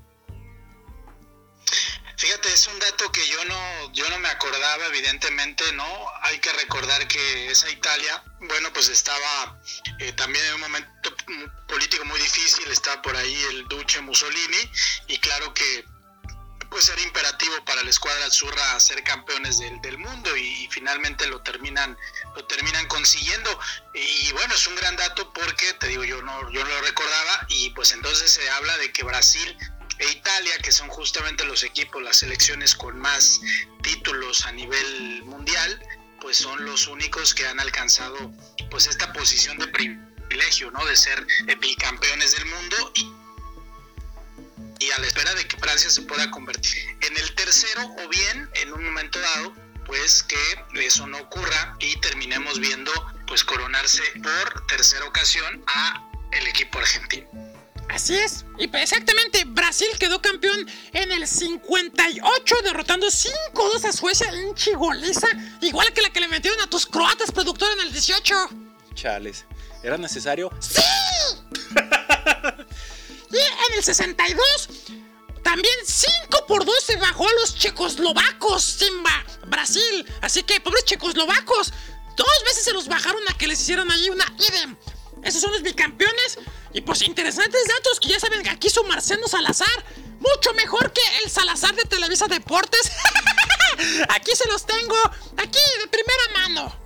[SPEAKER 5] Fíjate, es un dato que yo no, yo no me acordaba, evidentemente, ¿no? Hay que recordar que esa Italia, bueno, pues estaba eh, también en un momento político muy difícil, estaba por ahí el Duce Mussolini, y claro que pues era imperativo para la escuadra azurra ser campeones del, del mundo y, finalmente lo terminan lo terminan consiguiendo. Y, bueno es un gran dato porque te digo yo no yo no lo recordaba y pues entonces se habla de que Brasil e Italia que son justamente los equipos las selecciones con más títulos a nivel mundial pues son los únicos que han alcanzado pues esta posición de privilegio no de ser eh, bicampeones del mundo y y a la espera de que Francia se pueda convertir en el tercero o bien en un momento dado pues que eso no ocurra y terminemos viendo pues coronarse por tercera ocasión a el equipo argentino.
[SPEAKER 1] Así es. Y pues exactamente, Brasil quedó campeón en el 58, derrotando 5-2 a Suecia en chigoliza, igual que la que le metieron a tus croatas, productor, en el 18.
[SPEAKER 6] Chales. ¿Era necesario?
[SPEAKER 1] ¡Sí! y en el 62, también 5 por 2 se bajó a los checoslovacos, Simba, Brasil. Así que, pobres checoslovacos, dos veces se los bajaron a que les hicieran allí una idem. Esos son los bicampeones. Y pues interesantes datos que ya saben que aquí son Marcelo Salazar. Mucho mejor que el Salazar de Televisa Deportes. aquí se los tengo. Aquí de primera mano.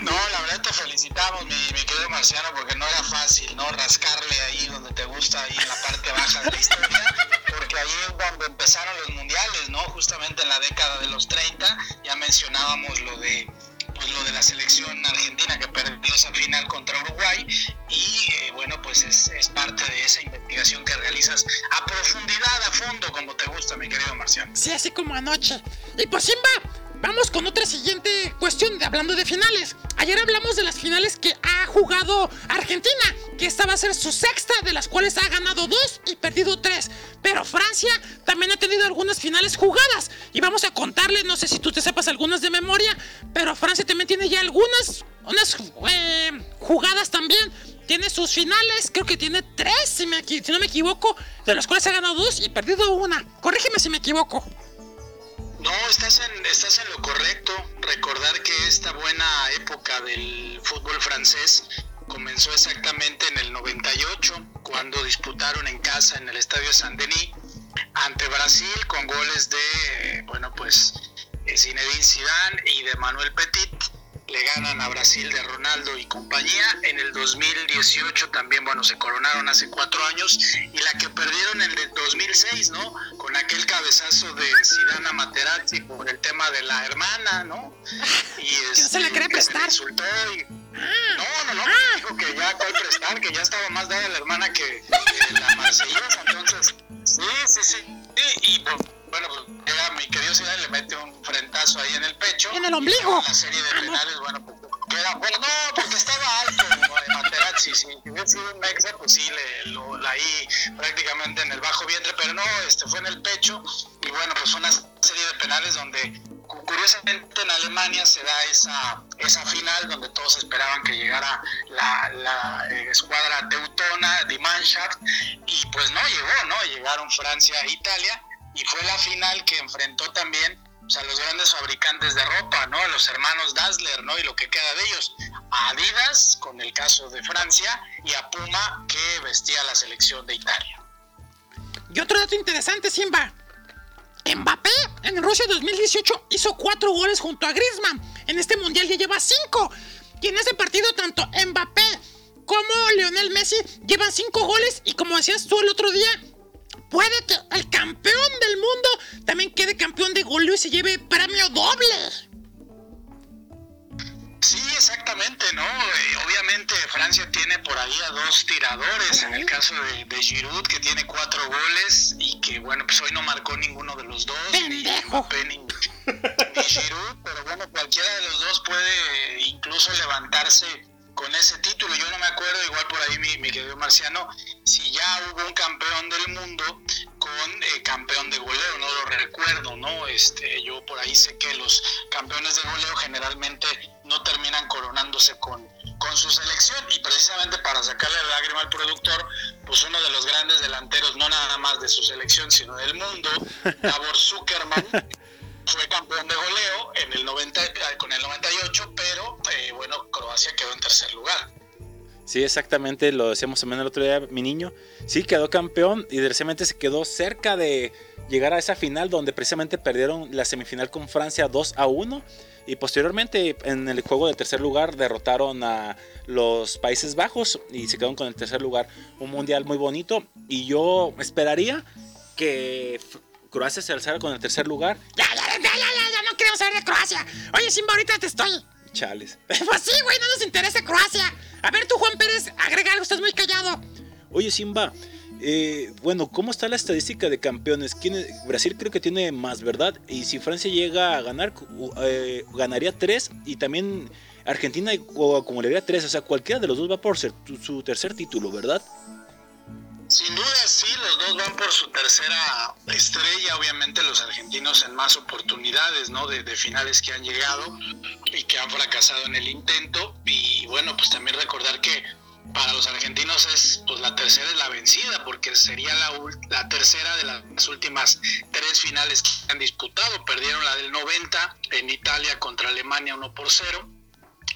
[SPEAKER 5] No, la verdad te felicitamos, mi, querido Marciano, porque no era fácil, ¿no? Rascarle ahí donde te gusta, ahí en la parte baja de la historia, porque ahí es donde empezaron los mundiales, ¿no? Justamente en la década de los 30, ya mencionábamos lo de pues lo de la selección argentina que perdió esa final contra Uruguay y eh, bueno pues es, es parte de esa investigación que realizas a profundidad, a fondo, como te gusta mi querido Marciano.
[SPEAKER 1] Sí, así como anoche. Y pues Simba, vamos con otra siguiente cuestión de hablando de finales. Ayer hablamos de las finales que ha jugado Argentina, que esta va a ser su sexta, de las cuales ha ganado dos y perdido tres. Pero Francia también ha tenido algunas finales jugadas. Y vamos a contarles, no sé si tú te sepas algunas de memoria, pero Francia también tiene ya algunas unas, eh, jugadas también. Tiene sus finales, creo que tiene tres, si, me si no me equivoco, de las cuales ha ganado dos y perdido una. Corrígeme si me equivoco.
[SPEAKER 5] No, estás en, estás en lo correcto. Recordar que esta buena época del fútbol francés comenzó exactamente en el 98, cuando disputaron en casa en el Estadio Saint-Denis ante Brasil con goles de, eh, bueno, pues eh, Zinedine Zidane y de Manuel Petit. Le ganan a Brasil de Ronaldo y compañía. En el 2018 también, bueno, se coronaron hace cuatro años. Y la que perdieron en el 2006, ¿no? Con aquel cabezazo de Zidane a Materazzi por el tema de la hermana, ¿no? Y
[SPEAKER 1] no se la
[SPEAKER 5] este, se le
[SPEAKER 1] prestar.
[SPEAKER 5] insultó y- No, no, no, dijo que ya cuál prestar, que ya estaba más dada la hermana que, que la marsellesa, entonces, sí, sí, sí, sí, y pues, bueno, pues llega mi querido Zidane le mete un frentazo ahí en el pecho.
[SPEAKER 1] En el ombligo.
[SPEAKER 5] Y La serie de
[SPEAKER 1] Ah, no.
[SPEAKER 5] penales, bueno, pues queda, bueno, no, porque estaba alto de Materazzi, si hubiera sido un mexa, pues sí, le, lo, la ahí prácticamente en el bajo vientre, pero no, este fue en el pecho, y bueno, pues fue una serie de penales donde cu- curiosamente en Alemania se da esa, esa final donde todos esperaban que llegara la, la, eh, escuadra teutona de Mannschaft y pues no llegó, ¿no? Llegaron Francia e Italia y fue la final que enfrentó también a los grandes fabricantes de ropa, ¿no? A los hermanos Dassler, ¿no? Y lo que queda de ellos, a Adidas, con el caso de Francia, y a Puma, que vestía la selección de Italia.
[SPEAKER 1] Y otro dato interesante, Simba. Mbappé en Rusia 2018 hizo cuatro goles junto a Griezmann. En este mundial ya lleva cinco. Y en ese partido tanto Mbappé como Lionel Messi llevan cinco goles. Y como decías tú el otro día, puede que el campeón del mundo también quede campeón de goleo y se lleve premio doble.
[SPEAKER 5] Sí, exactamente, ¿no? Eh, obviamente Francia tiene por ahí a dos tiradores, en el caso de, de Giroud, que tiene cuatro goles y que, bueno, pues hoy no marcó ninguno de los dos,
[SPEAKER 1] ¡Pendejo!
[SPEAKER 5] Ni, ni Giroud, pero bueno, cualquiera de los dos puede incluso levantarse con ese título. Yo no me acuerdo, igual por ahí mi, mi querido Marciano, si ya hubo un campeón del mundo con eh, campeón de goleo, no lo recuerdo, ¿no? Este, yo por ahí sé que los campeones de goleo generalmente no terminan coronándose con, con su selección y precisamente para sacarle la lágrima al productor, pues uno de los grandes delanteros, no nada más de su selección, sino del mundo, Davor Zuckerman, fue campeón de goleo en el 90, eh, con el 98, pero eh, bueno, Croacia quedó en tercer lugar.
[SPEAKER 6] Sí, exactamente, lo decíamos también el otro día, mi niño. Sí, quedó campeón y desgraciadamente se quedó cerca de llegar a esa final donde precisamente perdieron la semifinal con Francia 2 a 1. Y posteriormente en el juego del tercer lugar derrotaron a los Países Bajos y se quedaron con el tercer lugar. Un mundial muy bonito y yo esperaría que Croacia se alzara con el tercer lugar.
[SPEAKER 1] Ya, ya, ya, ya, ya, no queremos saber de Croacia. Oye, Simba, ahorita te estoy.
[SPEAKER 6] Chales.
[SPEAKER 1] Pues sí, güey, no nos interesa Croacia. A ver, tú, Juan Pérez, agrega algo, estás muy callado.
[SPEAKER 6] Oye, Simba, eh, bueno, ¿cómo está la estadística de campeones? ¿Quién Brasil creo que tiene más, ¿verdad? Y si Francia llega a ganar, eh, ganaría tres y también Argentina acumularía tres. O sea, cualquiera de los dos va por su tercer título, ¿verdad?
[SPEAKER 5] Sin duda sí, los dos van por su tercera estrella, obviamente los argentinos en más oportunidades, ¿no? De, finales que han llegado y que han fracasado en el intento. Y bueno, pues también recordar que para los argentinos es, pues la tercera es la vencida, porque sería la, la tercera de las últimas tres finales que han disputado. Perdieron la del 90 en Italia contra Alemania 1 por 0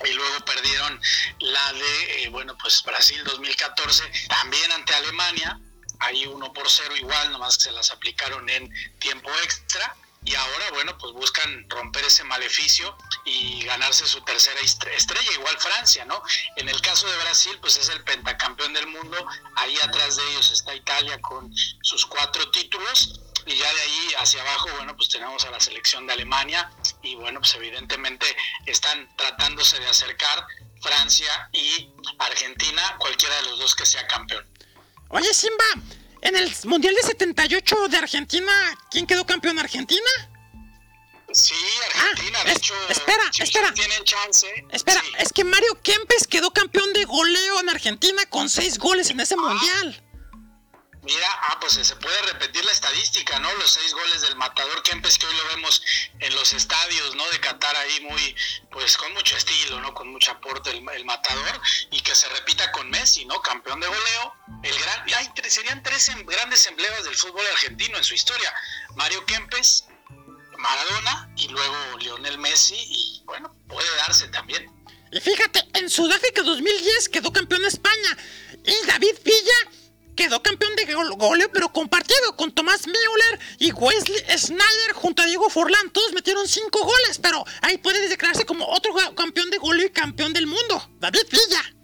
[SPEAKER 5] y luego perdieron la de, eh, bueno, pues Brasil 2014, también ante Alemania, ahí 1 por 0 igual, nomás se las aplicaron en tiempo extra. Y ahora, bueno, pues buscan romper ese maleficio y ganarse su tercera estre- estrella, igual Francia, ¿no? En el caso de Brasil, pues es el pentacampeón del mundo, ahí atrás de ellos está Italia con sus cuatro títulos, y ya de ahí hacia abajo, bueno, pues tenemos a la selección de Alemania y bueno, pues evidentemente están tratándose de acercar Francia y Argentina, cualquiera de los dos que sea campeón.
[SPEAKER 1] Oye, Simba, en el Mundial de 78 de Argentina, ¿quién quedó campeón? ¿Argentina?
[SPEAKER 5] Sí, Argentina,
[SPEAKER 1] Ah,
[SPEAKER 5] de
[SPEAKER 1] es-
[SPEAKER 5] hecho,
[SPEAKER 1] espera,
[SPEAKER 5] si
[SPEAKER 1] espera.
[SPEAKER 5] ustedes tienen chance.
[SPEAKER 1] Espera,
[SPEAKER 5] sí.
[SPEAKER 1] es que Mario Kempes quedó campeón de goleo en Argentina con seis goles en ese Mundial.
[SPEAKER 5] Mira, ah, pues se puede repetir la estadística, ¿no? Los seis goles del matador Kempes que hoy lo vemos en los estadios, ¿no? De Qatar ahí muy, pues con mucho estilo, ¿no? Con mucho aporte el, matador y que se repita con Messi, ¿no? Campeón de goleo, el gran, ay, serían tres em- grandes emblemas del fútbol argentino en su historia. Mario Kempes, Maradona y luego Lionel Messi y bueno, puede darse también.
[SPEAKER 1] Y fíjate, en Sudáfrica 2010 quedó campeón España. Y David Villa quedó campeón de gol- goleo, pero compartido con Tomás Müller y Wesley Snyder junto a Diego Forlán. Todos metieron cinco goles, pero ahí puede declararse como otro campeón de goleo y campeón del mundo. David Villa.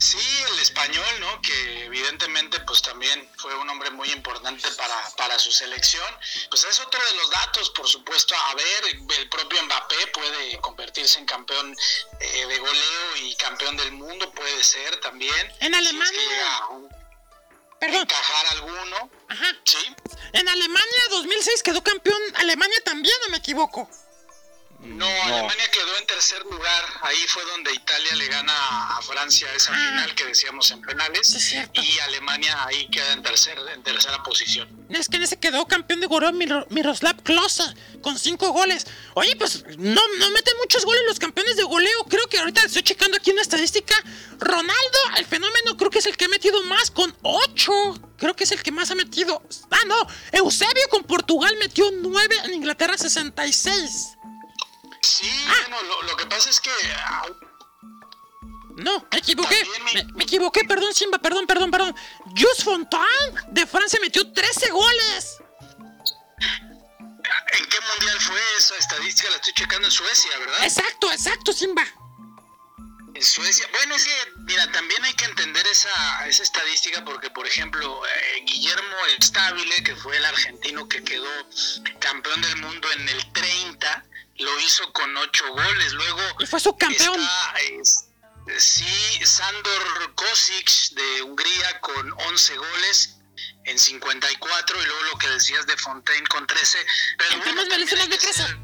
[SPEAKER 5] Sí, el español, ¿no? Que evidentemente pues también fue un hombre muy importante para, para su selección. Pues es otro de los datos, por supuesto, a ver, el propio Mbappé puede convertirse en campeón eh, de goleo y campeón del mundo, puede ser también.
[SPEAKER 1] En
[SPEAKER 5] Si es que
[SPEAKER 1] Alemania.
[SPEAKER 5] llega a un-
[SPEAKER 1] Perdón.
[SPEAKER 5] encajar alguno,
[SPEAKER 1] Ajá.
[SPEAKER 5] sí.
[SPEAKER 1] En Alemania 2006 quedó campeón Alemania también, ¿o me equivoco?
[SPEAKER 5] No, Alemania quedó en tercer lugar. Ahí fue donde Italia le gana a Francia esa
[SPEAKER 1] Ah.
[SPEAKER 5] final que decíamos en penales.
[SPEAKER 1] Sí, es cierto.
[SPEAKER 5] Y Alemania ahí queda en, tercer, en tercera posición.
[SPEAKER 1] Es que en ese quedó campeón de goleo Miro- Miroslav Klose con cinco goles. Oye, pues no, no meten muchos goles los campeones de goleo. Creo que ahorita estoy checando aquí una estadística. Ronaldo, el fenómeno, creo que es el que ha metido más con ocho. Creo que es el que más ha metido. Ah, no. Eusebio con Portugal metió nueve, en Inglaterra 66.
[SPEAKER 5] Sí,
[SPEAKER 1] Ah.
[SPEAKER 5] bueno, lo, lo que pasa es que ah,
[SPEAKER 1] No, me equivoqué. Me, me equivoqué, perdón, Simba, perdón, perdón, perdón. Jules Fontaine de Francia metió 13 goles.
[SPEAKER 5] ¿en qué mundial fue esa estadística? La estoy checando en Suecia, ¿verdad?
[SPEAKER 1] Exacto, exacto, Simba.
[SPEAKER 5] En Suecia. Bueno, es que, mira, también hay que entender esa, esa estadística porque, por ejemplo, eh, Guillermo Estabile, que fue el argentino que quedó campeón del mundo en el 30, lo hizo con ocho goles. Luego
[SPEAKER 1] Y fue su campeón.
[SPEAKER 5] está, es- sí, Sandor Kosic de Hungría con 11 goles en 54 y luego lo que decías de Fontaine con 13. Pero hay
[SPEAKER 1] de
[SPEAKER 5] que
[SPEAKER 1] 13.
[SPEAKER 5] ser,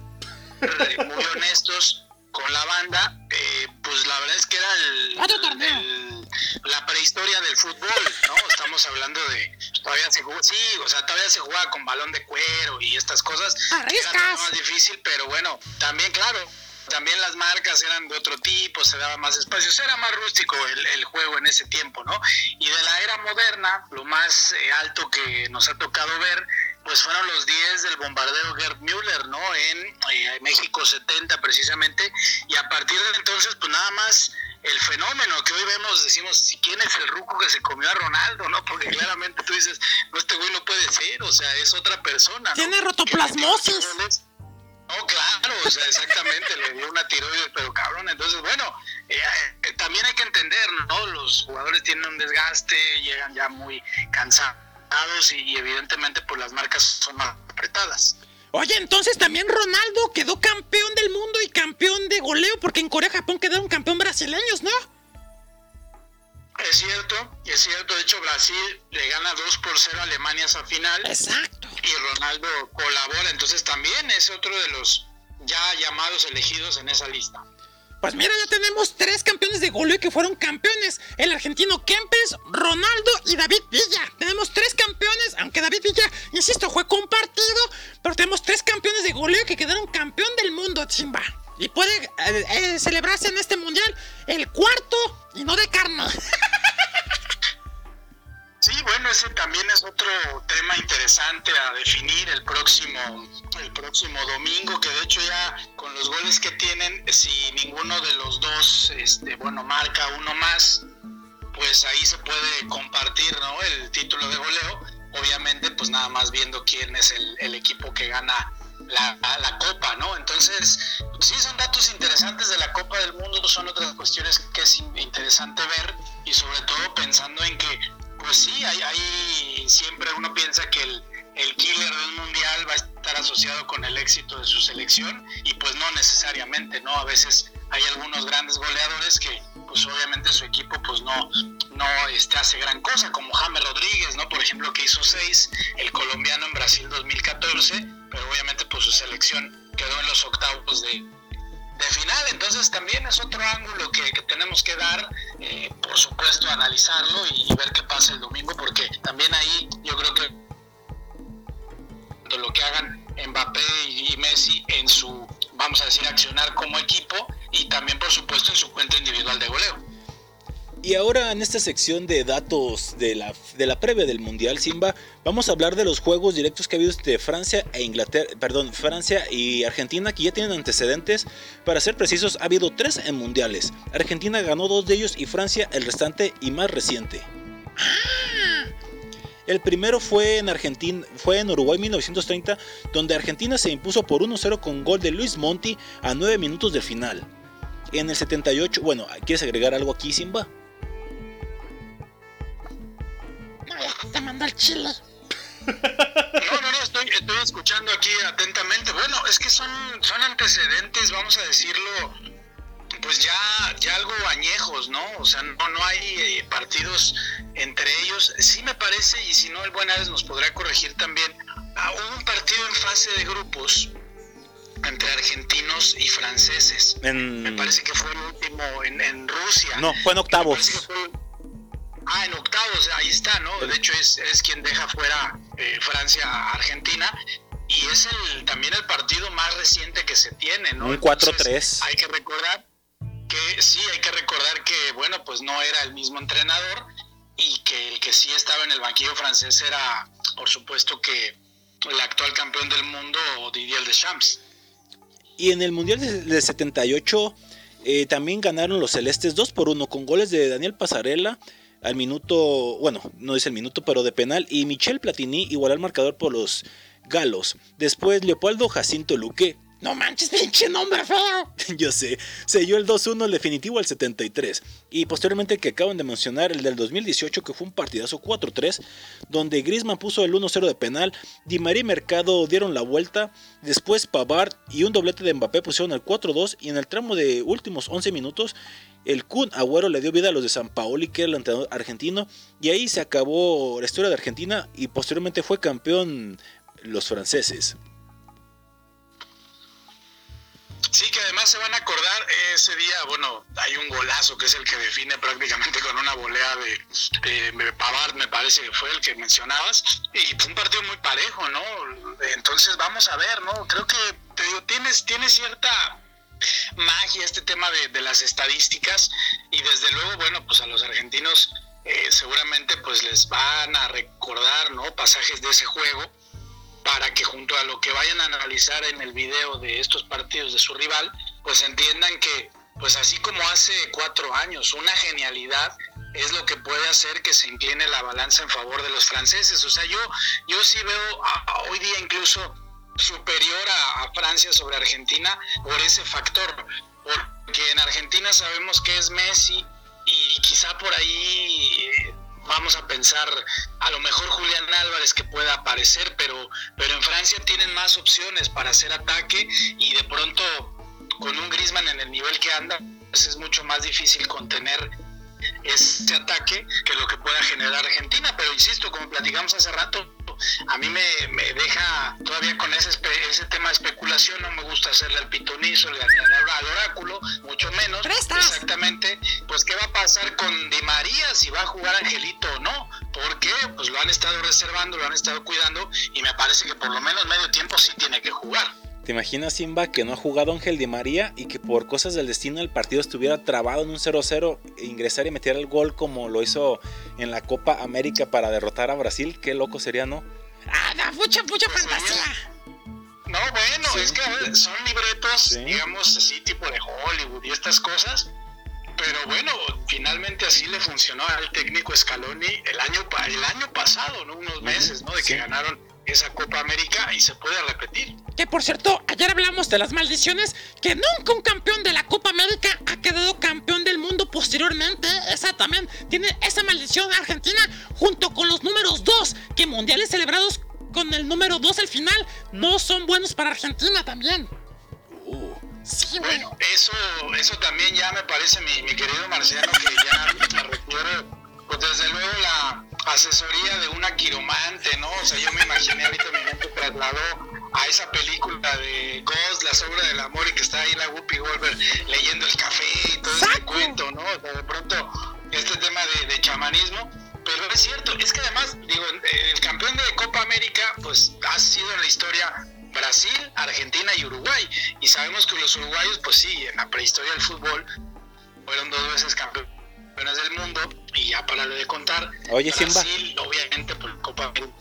[SPEAKER 5] eh, muy honestos con la banda, eh, pues la verdad es que era el,
[SPEAKER 1] torneo.
[SPEAKER 5] el- la prehistoria del fútbol, ¿no? Estamos hablando de todavía se jugó, sí, o sea, todavía se jugaba con balón de cuero y estas cosas.
[SPEAKER 1] Arriscas.
[SPEAKER 5] Era más difícil, pero bueno, también claro, también las marcas eran de otro tipo, se daba más espacio, era más rústico el, el juego en ese tiempo, ¿no? Y de la era moderna, lo más eh, alto que nos ha tocado ver, pues fueron los 10 del bombardero Gerd Müller, ¿no? En eh, México 70 precisamente, y a partir de entonces, pues nada más el fenómeno que hoy vemos, decimos, ¿quién es el ruco que se comió a Ronaldo, no? Porque claramente tú dices, no, este güey no puede ser, o sea, es otra persona, ¿no?
[SPEAKER 1] Tiene rotoplasmosis.
[SPEAKER 5] No, claro, o sea, exactamente, le dio una tiroides, pero cabrón, entonces, bueno, eh, eh, también hay que entender, ¿no? Los jugadores tienen un desgaste, llegan ya muy cansados y, y evidentemente pues las marcas son más apretadas.
[SPEAKER 1] Oye, entonces también Ronaldo quedó campeón del mundo y campeón de goleo, porque en Corea Japón quedaron campeón brasileños, ¿no?
[SPEAKER 5] Es cierto, es cierto, de hecho Brasil le gana 2 por 0 a Alemania esa final
[SPEAKER 1] Exacto.
[SPEAKER 5] y Ronaldo colabora, entonces también es otro de los ya llamados elegidos en esa lista.
[SPEAKER 1] Pues mira, ya tenemos tres campeones de goleo que fueron campeones. El argentino Kempes, Ronaldo y David Villa. Tenemos tres campeones, aunque David Villa, insisto, fue compartido, pero tenemos tres campeones de goleo que quedaron campeón del mundo, Chimba. Y puede eh, eh, celebrarse en este mundial el cuarto y no de carne.
[SPEAKER 5] Sí, bueno, ese también es otro tema interesante a definir el próximo, el próximo domingo, que de hecho ya con los goles que tienen, si ninguno de los dos, este, bueno, marca uno más, pues ahí se puede compartir, ¿no? El título de goleo. Obviamente, pues nada más viendo quién es el, equipo que gana la, la copa, ¿no? Entonces, sí son datos interesantes de la Copa del Mundo, son otras cuestiones que es in- interesante ver y sobre todo pensando en que, pues sí, hay, hay siempre uno piensa que el, el killer de un mundial va a estar asociado con el éxito de su selección y pues no necesariamente, ¿no? A veces hay algunos grandes goleadores que pues obviamente su equipo pues no, no este, hace gran cosa, como James Rodríguez, ¿no? Por ejemplo, que hizo seis, el colombiano en Brasil 2014, pero obviamente pues su selección quedó en los octavos de, de final, entonces también es otro ángulo que, que tenemos que dar, eh, por supuesto analizarlo y, ver qué pasa el domingo, porque también ahí yo creo que lo que hagan Mbappé y Messi en su, vamos a decir, accionar como equipo y también por supuesto en su cuenta individual de goleo.
[SPEAKER 6] Y ahora en esta sección de datos de la, de la previa del Mundial Simba, vamos a hablar de los juegos directos que ha habido entre Francia e Inglaterra, perdón, Francia y Argentina que ya tienen antecedentes. Para ser precisos, ha habido tres en mundiales. Argentina ganó dos de ellos y Francia el restante y más reciente. El primero fue en Argentina, fue en Uruguay 1930, donde Argentina se impuso por 1-0 con gol de Luis Monti a 9 minutos del final. En el 78, bueno, ¿quieres agregar algo aquí, Simba?
[SPEAKER 1] Te mandó al chile.
[SPEAKER 5] No, no, no, estoy, estoy escuchando aquí atentamente. Bueno, es que son, son antecedentes, vamos a decirlo, pues ya, ya algo añejos, ¿no? O sea, no, no hay eh, partidos entre ellos. Sí me parece, y si no, el buen Ares nos podrá corregir también. Ah, hubo un partido en fase de grupos entre argentinos y franceses.
[SPEAKER 6] En...
[SPEAKER 5] Me parece que fue el último en, en Rusia.
[SPEAKER 6] No, fue en
[SPEAKER 5] Me
[SPEAKER 6] octavos.
[SPEAKER 5] Ah, en octavos, ahí está, ¿no? De hecho es, es quien deja fuera eh, Francia a Argentina y es el también el partido más reciente que se tiene, ¿no?
[SPEAKER 6] Un
[SPEAKER 5] Entonces,
[SPEAKER 6] 4-3.
[SPEAKER 5] Hay que recordar que sí, hay que recordar que, bueno, pues no era el mismo entrenador y que el que sí estaba en el banquillo francés era, por supuesto, que el actual campeón del mundo, Didier Deschamps.
[SPEAKER 6] Y en el Mundial de, de 78 eh, también ganaron los celestes 2 por 1 con goles de Daniel Pasarela al minuto, bueno, no dice el minuto, pero de penal, y Michel Platini igualó el marcador por los galos. Después Leopoldo Jacinto Luque
[SPEAKER 8] No manches, pinche nombre feo.
[SPEAKER 6] Yo sé, selló el 2-1 el definitivo al 73. Y posteriormente el que acaban de mencionar, el del 2018, que fue un partidazo 4-3, donde Griezmann puso el 1-0 de penal, Di María y Mercado dieron la vuelta, después Pavard y un doblete de Mbappé pusieron el 4-2 y en el tramo de últimos 11 minutos el Kun Agüero le dio vida a los de San Paoli, que era el entrenador argentino, y ahí se acabó la historia de Argentina y posteriormente fue campeón los franceses.
[SPEAKER 5] Sí, que además se van a acordar ese día, bueno, hay un golazo que es el que define prácticamente con una volea de, Pavard, me parece que fue el que mencionabas, y fue un partido muy parejo, ¿no? Entonces vamos a ver, ¿no? Creo que te digo, tienes, tiene cierta magia este tema de, las estadísticas y desde luego, bueno, pues a los argentinos eh, seguramente pues les van a recordar, ¿no? Pasajes de ese juego para que junto a lo que vayan a analizar en el video de estos partidos de su rival, pues entiendan que, pues así como hace cuatro años, una genialidad es lo que puede hacer que se incline la balanza en favor de los franceses. O sea, yo, yo sí veo a, hoy día incluso superior a, Francia sobre Argentina por ese factor, porque en Argentina sabemos que es Messi y quizá por ahí vamos a pensar a lo mejor Julián Álvarez que pueda aparecer, pero, pero en Francia tienen más opciones para hacer ataque y de pronto con un Grisman en el nivel que anda, pues es mucho más difícil contener ese ataque que lo que pueda generar Argentina, pero insisto, como platicamos hace rato, a mí me, me deja todavía con ese, ese tema de especulación, no me gusta hacerle al pitonizo, al, al oráculo, mucho menos.
[SPEAKER 8] ¿Prestas?
[SPEAKER 5] Exactamente, pues qué va a pasar con Di María, si va a jugar Angelito o no, porque pues lo han estado reservando, lo han estado cuidando y me parece que por lo menos medio tiempo sí tiene que jugar.
[SPEAKER 6] ¿Te imaginas, Simba, que no ha jugado Ángel Di María y que por cosas del destino el partido estuviera trabado en un 0-0 e ingresar y meter el gol como lo hizo en la Copa América para derrotar a Brasil? Qué loco sería, ¿no?
[SPEAKER 8] Ah, no, mucha, mucha fantasía.
[SPEAKER 5] No, bueno, sí. es que a ver, son libretos, sí. digamos así, tipo de Hollywood y estas cosas. Pero bueno, finalmente así le funcionó al técnico Scaloni el año, el año pasado, ¿no? Unos meses, ¿no? De que ganaron esa Copa América y se puede repetir.
[SPEAKER 8] Que por cierto, ayer hablamos de las maldiciones, que nunca un campeón de la Copa América ha quedado campeón del mundo posteriormente. Esa también tiene esa maldición Argentina junto con los números 2, que mundiales celebrados con el número 2 al final no son buenos para Argentina también.
[SPEAKER 5] Uh. Sí, bueno, bueno, eso, eso también ya me parece, mi, mi querido Marciano, que ya me refiere, pues desde luego la asesoría de una quiromante, ¿no? O sea, yo me imaginé ahorita mi mente trasladó a esa película de Ghost, la sobra del amor, y que está ahí la Whoopi Goldberg leyendo el café y todo ese cuento, ¿no? O sea, de pronto, este tema de, de, chamanismo. Pero es cierto, es que además, digo, el campeón de Copa América, pues ha sido en la historia Brasil, Argentina y Uruguay. Y sabemos que los uruguayos, pues sí, en la prehistoria del fútbol, fueron dos veces campeones del mundo y ya para de contar.
[SPEAKER 6] Oye,
[SPEAKER 5] Brasil, Simba. obviamente, por Copa América.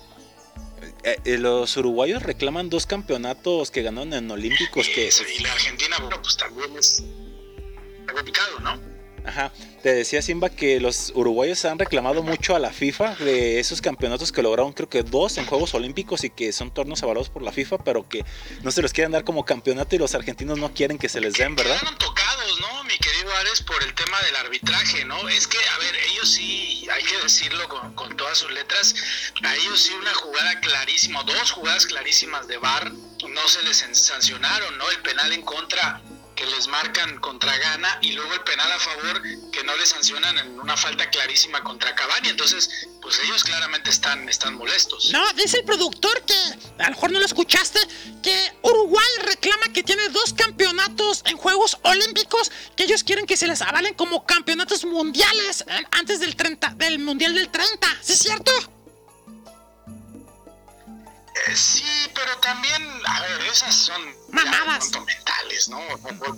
[SPEAKER 6] Eh, eh, los uruguayos reclaman dos campeonatos que ganaron en Olímpicos. Que...
[SPEAKER 5] y la Argentina, bueno, pues también es complicado, ¿no?
[SPEAKER 6] Ajá, te decía Simba que los uruguayos han reclamado mucho a la FIFA de esos campeonatos que lograron, creo que dos en Juegos Olímpicos y que son torneos avalados por la FIFA, pero que no se los quieren dar como campeonato y los argentinos no quieren que se les den, ¿verdad?
[SPEAKER 5] Quedaron tocados, ¿no, por el tema del arbitraje, ¿no? Es que, a ver, ellos sí, hay que decirlo con, con todas sus letras, a ellos sí una jugada clarísima, dos jugadas clarísimas de VAR, no se les sancionaron, ¿no? El penal en contra que les marcan contra Gana y luego el penal a favor que no le sancionan en una falta clarísima contra Cavani. Entonces, pues ellos claramente están, están molestos.
[SPEAKER 8] No, dice el productor que, a lo mejor no lo escuchaste, que Uruguay reclama que tiene dos campeonatos en Juegos Olímpicos que ellos quieren que se les avalen como campeonatos mundiales antes del 30, del Mundial del 30. ¿Sí es cierto?
[SPEAKER 5] Eh, sí, pero también, a ver, esas son
[SPEAKER 8] mamadas
[SPEAKER 5] mentales, ¿no?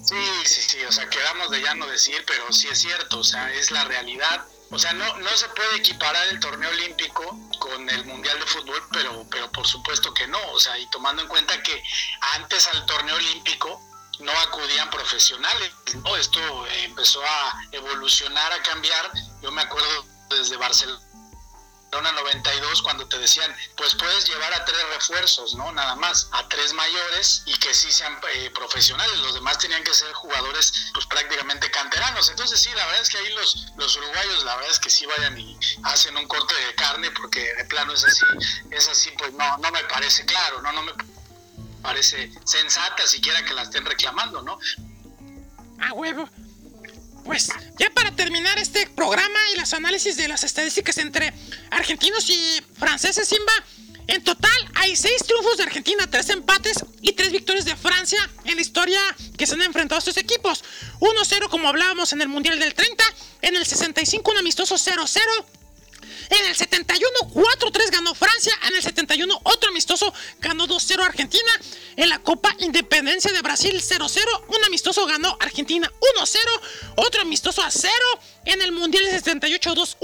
[SPEAKER 5] Sí, sí, sí, o sea, quedamos de ya no decir, pero sí es cierto, o sea, es la realidad. O sea, no, no se puede equiparar el torneo olímpico con el mundial de fútbol, pero, pero por supuesto que no. O sea, y tomando en cuenta que antes al torneo olímpico no acudían profesionales, ¿no? Esto empezó a evolucionar, a cambiar. Yo me acuerdo desde Barcelona Barcelona 92 cuando te decían, pues puedes llevar a tres refuerzos, ¿no? Nada más, a tres mayores y que sí sean eh, profesionales. Los demás tenían que ser jugadores, pues prácticamente canteranos. Entonces sí, la verdad es que ahí los, los uruguayos, la verdad es que sí vayan y hacen un corte de carne porque de plano es así, es así, pues no, no me parece claro, ¿no? No me parece sensata siquiera que la estén reclamando, ¿no?
[SPEAKER 1] Ah, huevo. Pues ya para terminar este programa y los análisis de las estadísticas entre argentinos y franceses, Simba, en total hay seis triunfos de Argentina, tres empates y tres victorias de Francia en la historia que se han enfrentado estos equipos. 1-0 como hablábamos en el Mundial del 30, en el 65 un amistoso 0-0. En el 71, 4-3 ganó Francia. En el 71, otro amistoso ganó 2-0 Argentina. En la Copa Independencia de Brasil, 0-0. Un amistoso ganó Argentina 1-0. Otro amistoso a 0. En el Mundial del 78, 2-1.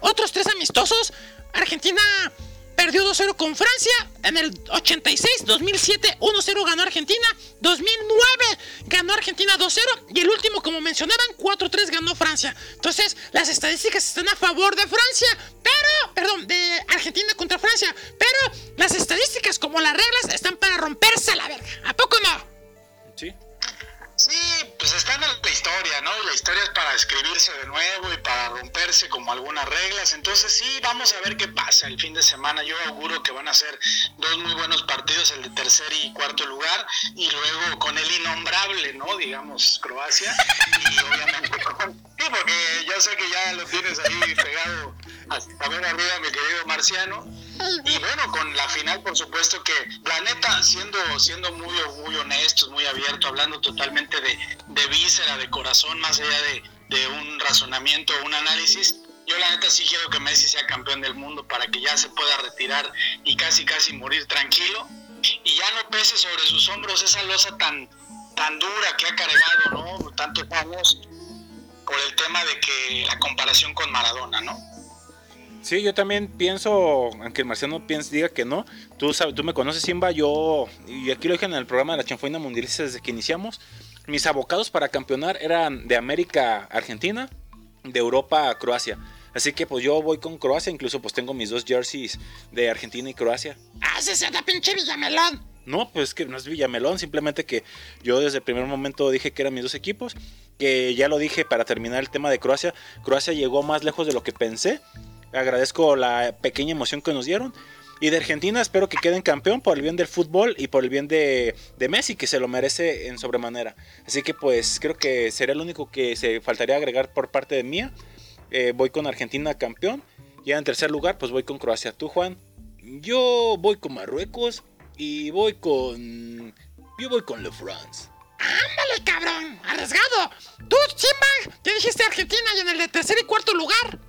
[SPEAKER 1] Otros tres amistosos. Argentina perdió 2-0 con Francia. En el 86, 2007, 1-0 ganó Argentina. 2009 ganó Argentina 2-0. Y el último, como mencionaban, 4-3 ganó Francia. Entonces, las estadísticas están a favor de Francia. Pero, perdón, de Argentina contra Francia. Pero las estadísticas, como las reglas, están para romperse a la verga. ¿A poco no?
[SPEAKER 6] Sí.
[SPEAKER 5] Sí, pues está en la historia, ¿no? La historia es para escribirse de nuevo y para romperse como algunas reglas. Entonces sí, vamos a ver qué pasa el fin de semana. Yo auguro que van a ser dos muy buenos partidos, el de tercer y cuarto lugar, y luego con el innombrable, ¿no? Digamos, Croacia. Y obviamente. Sí, porque yo sé que ya lo tienes ahí pegado hasta ver arriba, mi querido Marciano. Y bueno, con la final, por supuesto que la neta, siendo, siendo muy, muy honestos, muy abiertos, hablando totalmente de, de víscera, de corazón, más allá de, de un razonamiento, un análisis, yo la neta sí quiero que Messi sea campeón del mundo para que ya se pueda retirar y casi casi morir tranquilo y ya no pese sobre sus hombros esa losa tan, tan dura que ha cargado, ¿no? Tantos años por el tema de que la comparación con Maradona, ¿no?
[SPEAKER 6] Sí, yo también pienso, aunque el marciano piense, diga que no, tú, sabes, tú me conoces, Simba, yo, y aquí lo dije en el programa de la chanfoina mundialista desde que iniciamos, mis abocados para campeonar eran de América, Argentina, de Europa, Croacia. Así que pues yo voy con Croacia, incluso pues tengo mis dos jerseys de Argentina y Croacia.
[SPEAKER 1] ¡Ah, ese es de pinche Villamelón!
[SPEAKER 6] No, pues que no es Villamelón, simplemente que yo desde el primer momento dije que eran mis dos equipos, que ya lo dije para terminar el tema de Croacia, Croacia llegó más lejos de lo que pensé, agradezco la pequeña emoción que nos dieron. Y de Argentina espero que queden campeón por el bien del fútbol y por el bien de, de, Messi, que se lo merece en sobremanera. Así que pues creo que sería lo único que se faltaría agregar por parte de mía. Eh, voy con Argentina campeón. Ya en tercer lugar pues voy con Croacia. ¿Tú Juan?
[SPEAKER 9] Yo voy con Marruecos y voy con... Yo voy con Le France.
[SPEAKER 1] ¡Ándale, cabrón! ¡Arriesgado! Tú, Simba, ya dijiste Argentina y en el de tercer y cuarto lugar.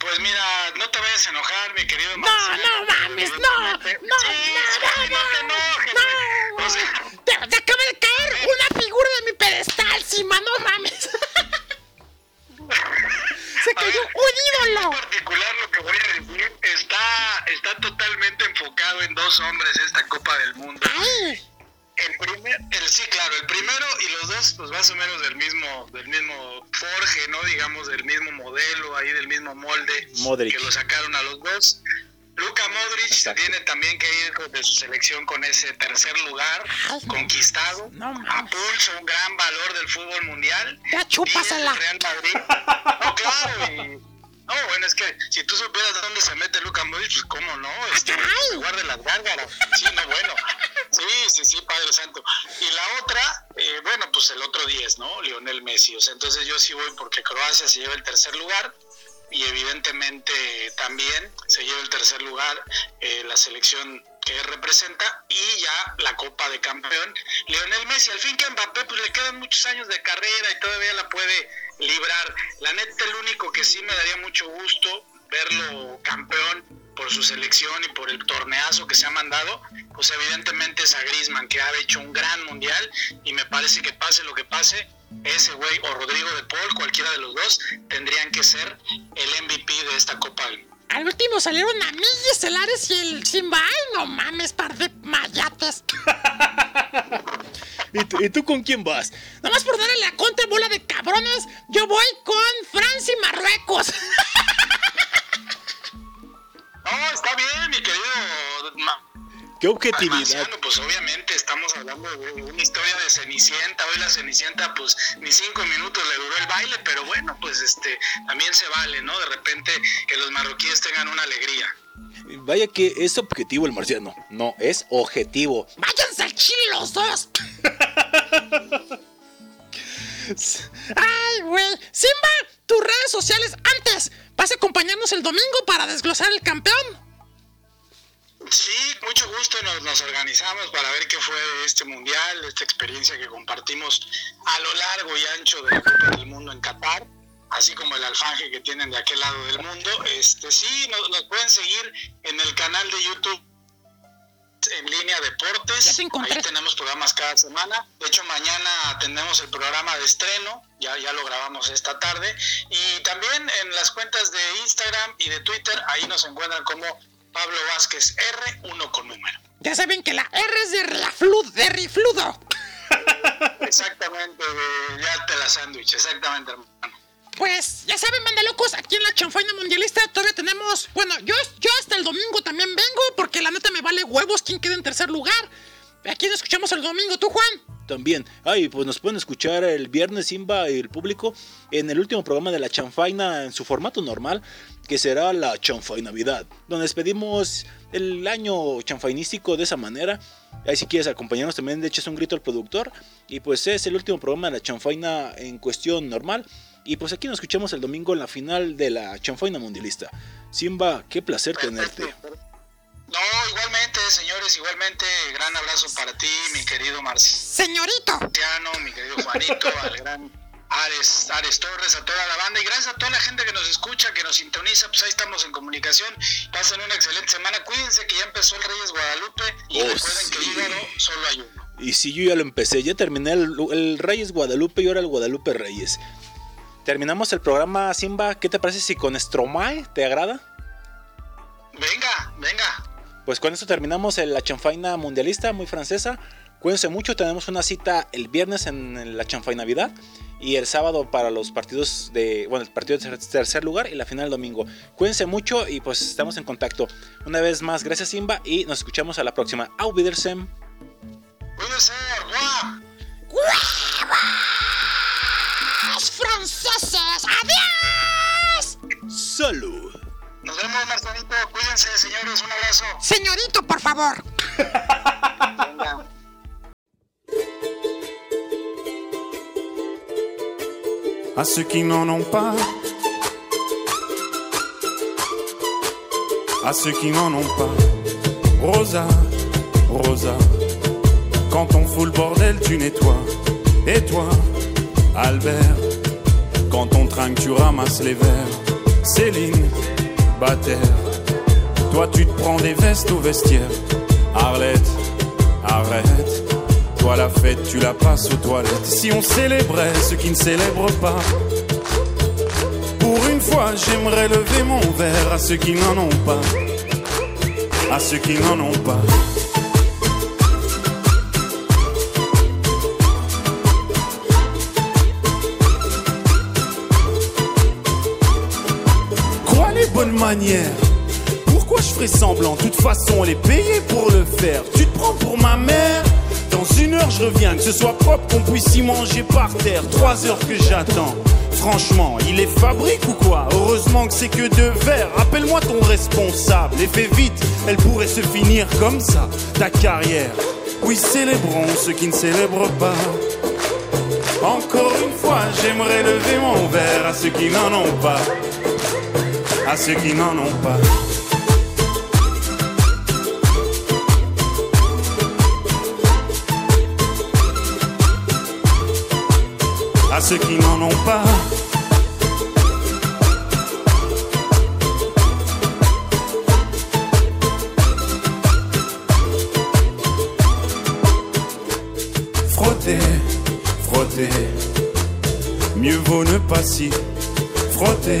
[SPEAKER 5] Pues mira, no te vayas a enojar, mi querido
[SPEAKER 1] No, no mames, no, no, no,
[SPEAKER 5] sí,
[SPEAKER 1] no,
[SPEAKER 5] no, te enojes,
[SPEAKER 1] no,
[SPEAKER 5] güey. O sea,
[SPEAKER 1] Te, te acaba de caer una figura de mi pedestal, Simba, no mames. Se cayó
[SPEAKER 5] ver,
[SPEAKER 1] un
[SPEAKER 5] En
[SPEAKER 1] ídolo.
[SPEAKER 5] particular lo que voy a decir está, está totalmente enfocado en dos hombres esta Copa del Mundo.
[SPEAKER 1] Ay,
[SPEAKER 5] El primer, el, sí, claro, el primero y los dos, pues más o menos del mismo, del mismo forje, ¿no? Digamos, del mismo modelo, ahí del mismo molde
[SPEAKER 6] Modric.
[SPEAKER 5] que lo sacaron a los dos. Luka Modric se
[SPEAKER 6] Exacto.
[SPEAKER 5] tiene también que ir de su selección con ese tercer lugar
[SPEAKER 1] Ay, no.
[SPEAKER 5] conquistado.
[SPEAKER 1] No
[SPEAKER 5] a pulso, un gran valor del fútbol mundial.
[SPEAKER 1] Ya chúpasela.
[SPEAKER 5] Y el Real Madrid. No, claro, y- no, bueno, es que si tú supieras dónde se mete Luka Modric, pues cómo no, este, guarde las gárgaras. Sí, no, bueno. Sí, sí, sí, Padre Santo. Y la otra, eh, bueno, pues el otro 10, ¿no? Lionel Messi. O sea, entonces yo sí voy porque Croacia se lleva el tercer lugar y evidentemente también se lleva el tercer lugar eh, la selección que representa y ya la Copa de Campeón. Lionel Messi, al fin que a Mbappé pues le quedan muchos años de carrera y todavía la puede librar. La neta, el único que sí me daría mucho gusto verlo campeón por su selección y por el torneazo que se ha mandado, pues evidentemente es a Griezmann, que ha hecho un gran mundial y me parece que pase lo que pase, ese güey o Rodrigo de Paul, cualquiera de los dos, tendrían que ser el MVP de esta Copa.
[SPEAKER 1] Al último salieron a Milles, el Ares y el Simba. Ay, no mames, par de mayates.
[SPEAKER 9] ¿Y tú, y tú con quién vas?
[SPEAKER 1] Nomás por darle la contra yo voy con Francia y Marruecos. No, está bien, mi querido.
[SPEAKER 6] ¿Qué objetividad?
[SPEAKER 5] Marciano, pues obviamente estamos hablando de una historia de Cenicienta. Hoy la Cenicienta, pues ni cinco minutos le duró el baile, pero bueno, pues este también se vale, ¿no? De repente que los marroquíes tengan una alegría.
[SPEAKER 6] Vaya que es objetivo el marciano. No, es objetivo.
[SPEAKER 1] ¡Váyanse al chile los dos! ¡Ay, güey! ¡Simba! Tus redes sociales antes. ¿Vas a acompañarnos el domingo para desglosar el campeón?
[SPEAKER 5] Sí, mucho gusto nos, organizamos para ver qué fue de este mundial, esta experiencia que compartimos a lo largo y ancho de la Copa del Mundo en Qatar, así como el alfanje que tienen de aquel lado del mundo. Este sí, nos pueden seguir en el canal de YouTube en línea deportes.
[SPEAKER 1] Te.
[SPEAKER 5] Ahí tenemos programas cada semana. De hecho, mañana tenemos el programa de estreno. Ya, ya lo grabamos esta tarde. Y también en las cuentas de Instagram y de Twitter, ahí nos encuentran como Pablo Vázquez R, uno con número.
[SPEAKER 1] Ya saben que la R es de Riaflud, de Rifludo.
[SPEAKER 5] Exactamente, de- ya te la sándwich, exactamente, hermano.
[SPEAKER 1] Pues ya saben, banda locos, aquí en la chanfaina mundialista todavía tenemos. Bueno, yo, yo hasta el domingo también vengo, porque la neta me vale huevos quién queda en tercer lugar. Aquí nos escuchamos el domingo, ¿tú, Juan?
[SPEAKER 6] También. Ay, pues nos pueden escuchar el viernes Simba y el público en el último programa de la Chanfaina en su formato normal, que será la Chanfai Navidad, donde despedimos el año chanfainístico de esa manera. Ahí si quieres acompañarnos también, de hecho es un grito al productor. Y pues es el último programa de la Chanfaina en cuestión normal. Y pues aquí nos escuchamos el domingo en la final de la Chanfaina Mundialista. Simba, qué placer tenerte.
[SPEAKER 5] No, igualmente, señores, igualmente, gran abrazo para ti, mi querido
[SPEAKER 1] Señorito.
[SPEAKER 5] Marciano, mi querido Juanito, al gran Ares, Ares Torres, a toda la banda y gracias a toda la gente que nos escucha, que nos sintoniza, pues ahí estamos en comunicación. Pasen una excelente semana, cuídense que ya empezó el Reyes Guadalupe y
[SPEAKER 6] Oh,
[SPEAKER 5] recuerden que
[SPEAKER 6] sí.
[SPEAKER 5] hígado solo hay uno.
[SPEAKER 6] Y si yo ya lo empecé, ya terminé el, el Reyes Guadalupe y ahora el Guadalupe Reyes. Terminamos el programa Simba, ¿qué te parece si con Stromae te agrada?
[SPEAKER 5] Venga, venga.
[SPEAKER 6] Pues con esto terminamos el- la chanfaina mundialista, muy francesa. Cuídense mucho, tenemos una cita el viernes en la chanfaina Navidad y el sábado para los partidos de, bueno, el partido de ter- tercer lugar y la final el domingo. Cuídense mucho y pues estamos en contacto. Una vez más, gracias Simba y nos escuchamos a la próxima. Auf Wiedersehen. Salud.
[SPEAKER 5] Nos vemos, Marcelito. Cuídense, señores. Un abrazo.
[SPEAKER 1] Señorito, por favor.
[SPEAKER 5] Venga.
[SPEAKER 10] à ceux qui n'en ont pas, à ceux qui n'en ont pas. Rosa, Rosa, quand on fout le bordel, tu nettoies. Et toi, Albert, quand on trinque, tu ramasses les verres. Céline, Bataire, toi tu te prends des vestes au vestiaire. Arlette, arrête. Toi la fête, tu la passes aux toilettes. Si on célébrait ceux qui ne célèbrent pas. Pour une fois, j'aimerais lever mon verre à ceux qui n'en ont pas. À ceux qui n'en ont pas. Manières Pourquoi je ferais semblant? De toute façon, elle est payée pour le faire. Tu te prends pour ma mère? Dans une heure, je reviens, que ce soit propre, qu'on puisse y manger par terre. Trois heures que j'attends. Franchement, il est fabrique ou quoi? Heureusement que c'est que deux verres. Appelle-moi ton responsable et fais vite, elle pourrait se finir comme ça, ta carrière. Oui, célébrons ceux qui ne célèbrent pas. Encore une fois, j'aimerais lever mon verre à ceux qui n'en ont pas. À ceux qui n'en ont pas. À ceux qui n'en ont pas. Frotter, frotter. Mieux vaut ne pas si frotter,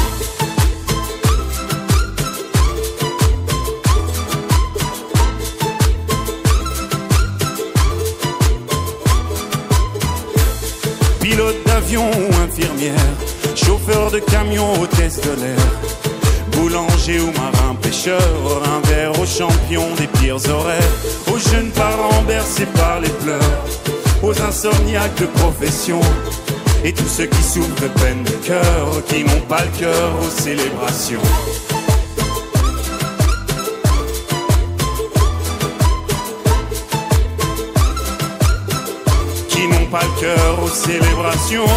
[SPEAKER 10] Aux jeunes parents bercés par les pleurs, aux insomniaques de profession, et tous ceux qui souffrent de peine de cœur, qui n'ont pas le cœur aux célébrations. Qui n'ont pas le cœur aux célébrations.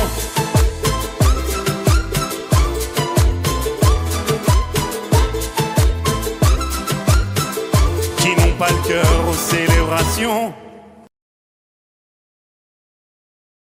[SPEAKER 10] Cœur aux célébrations.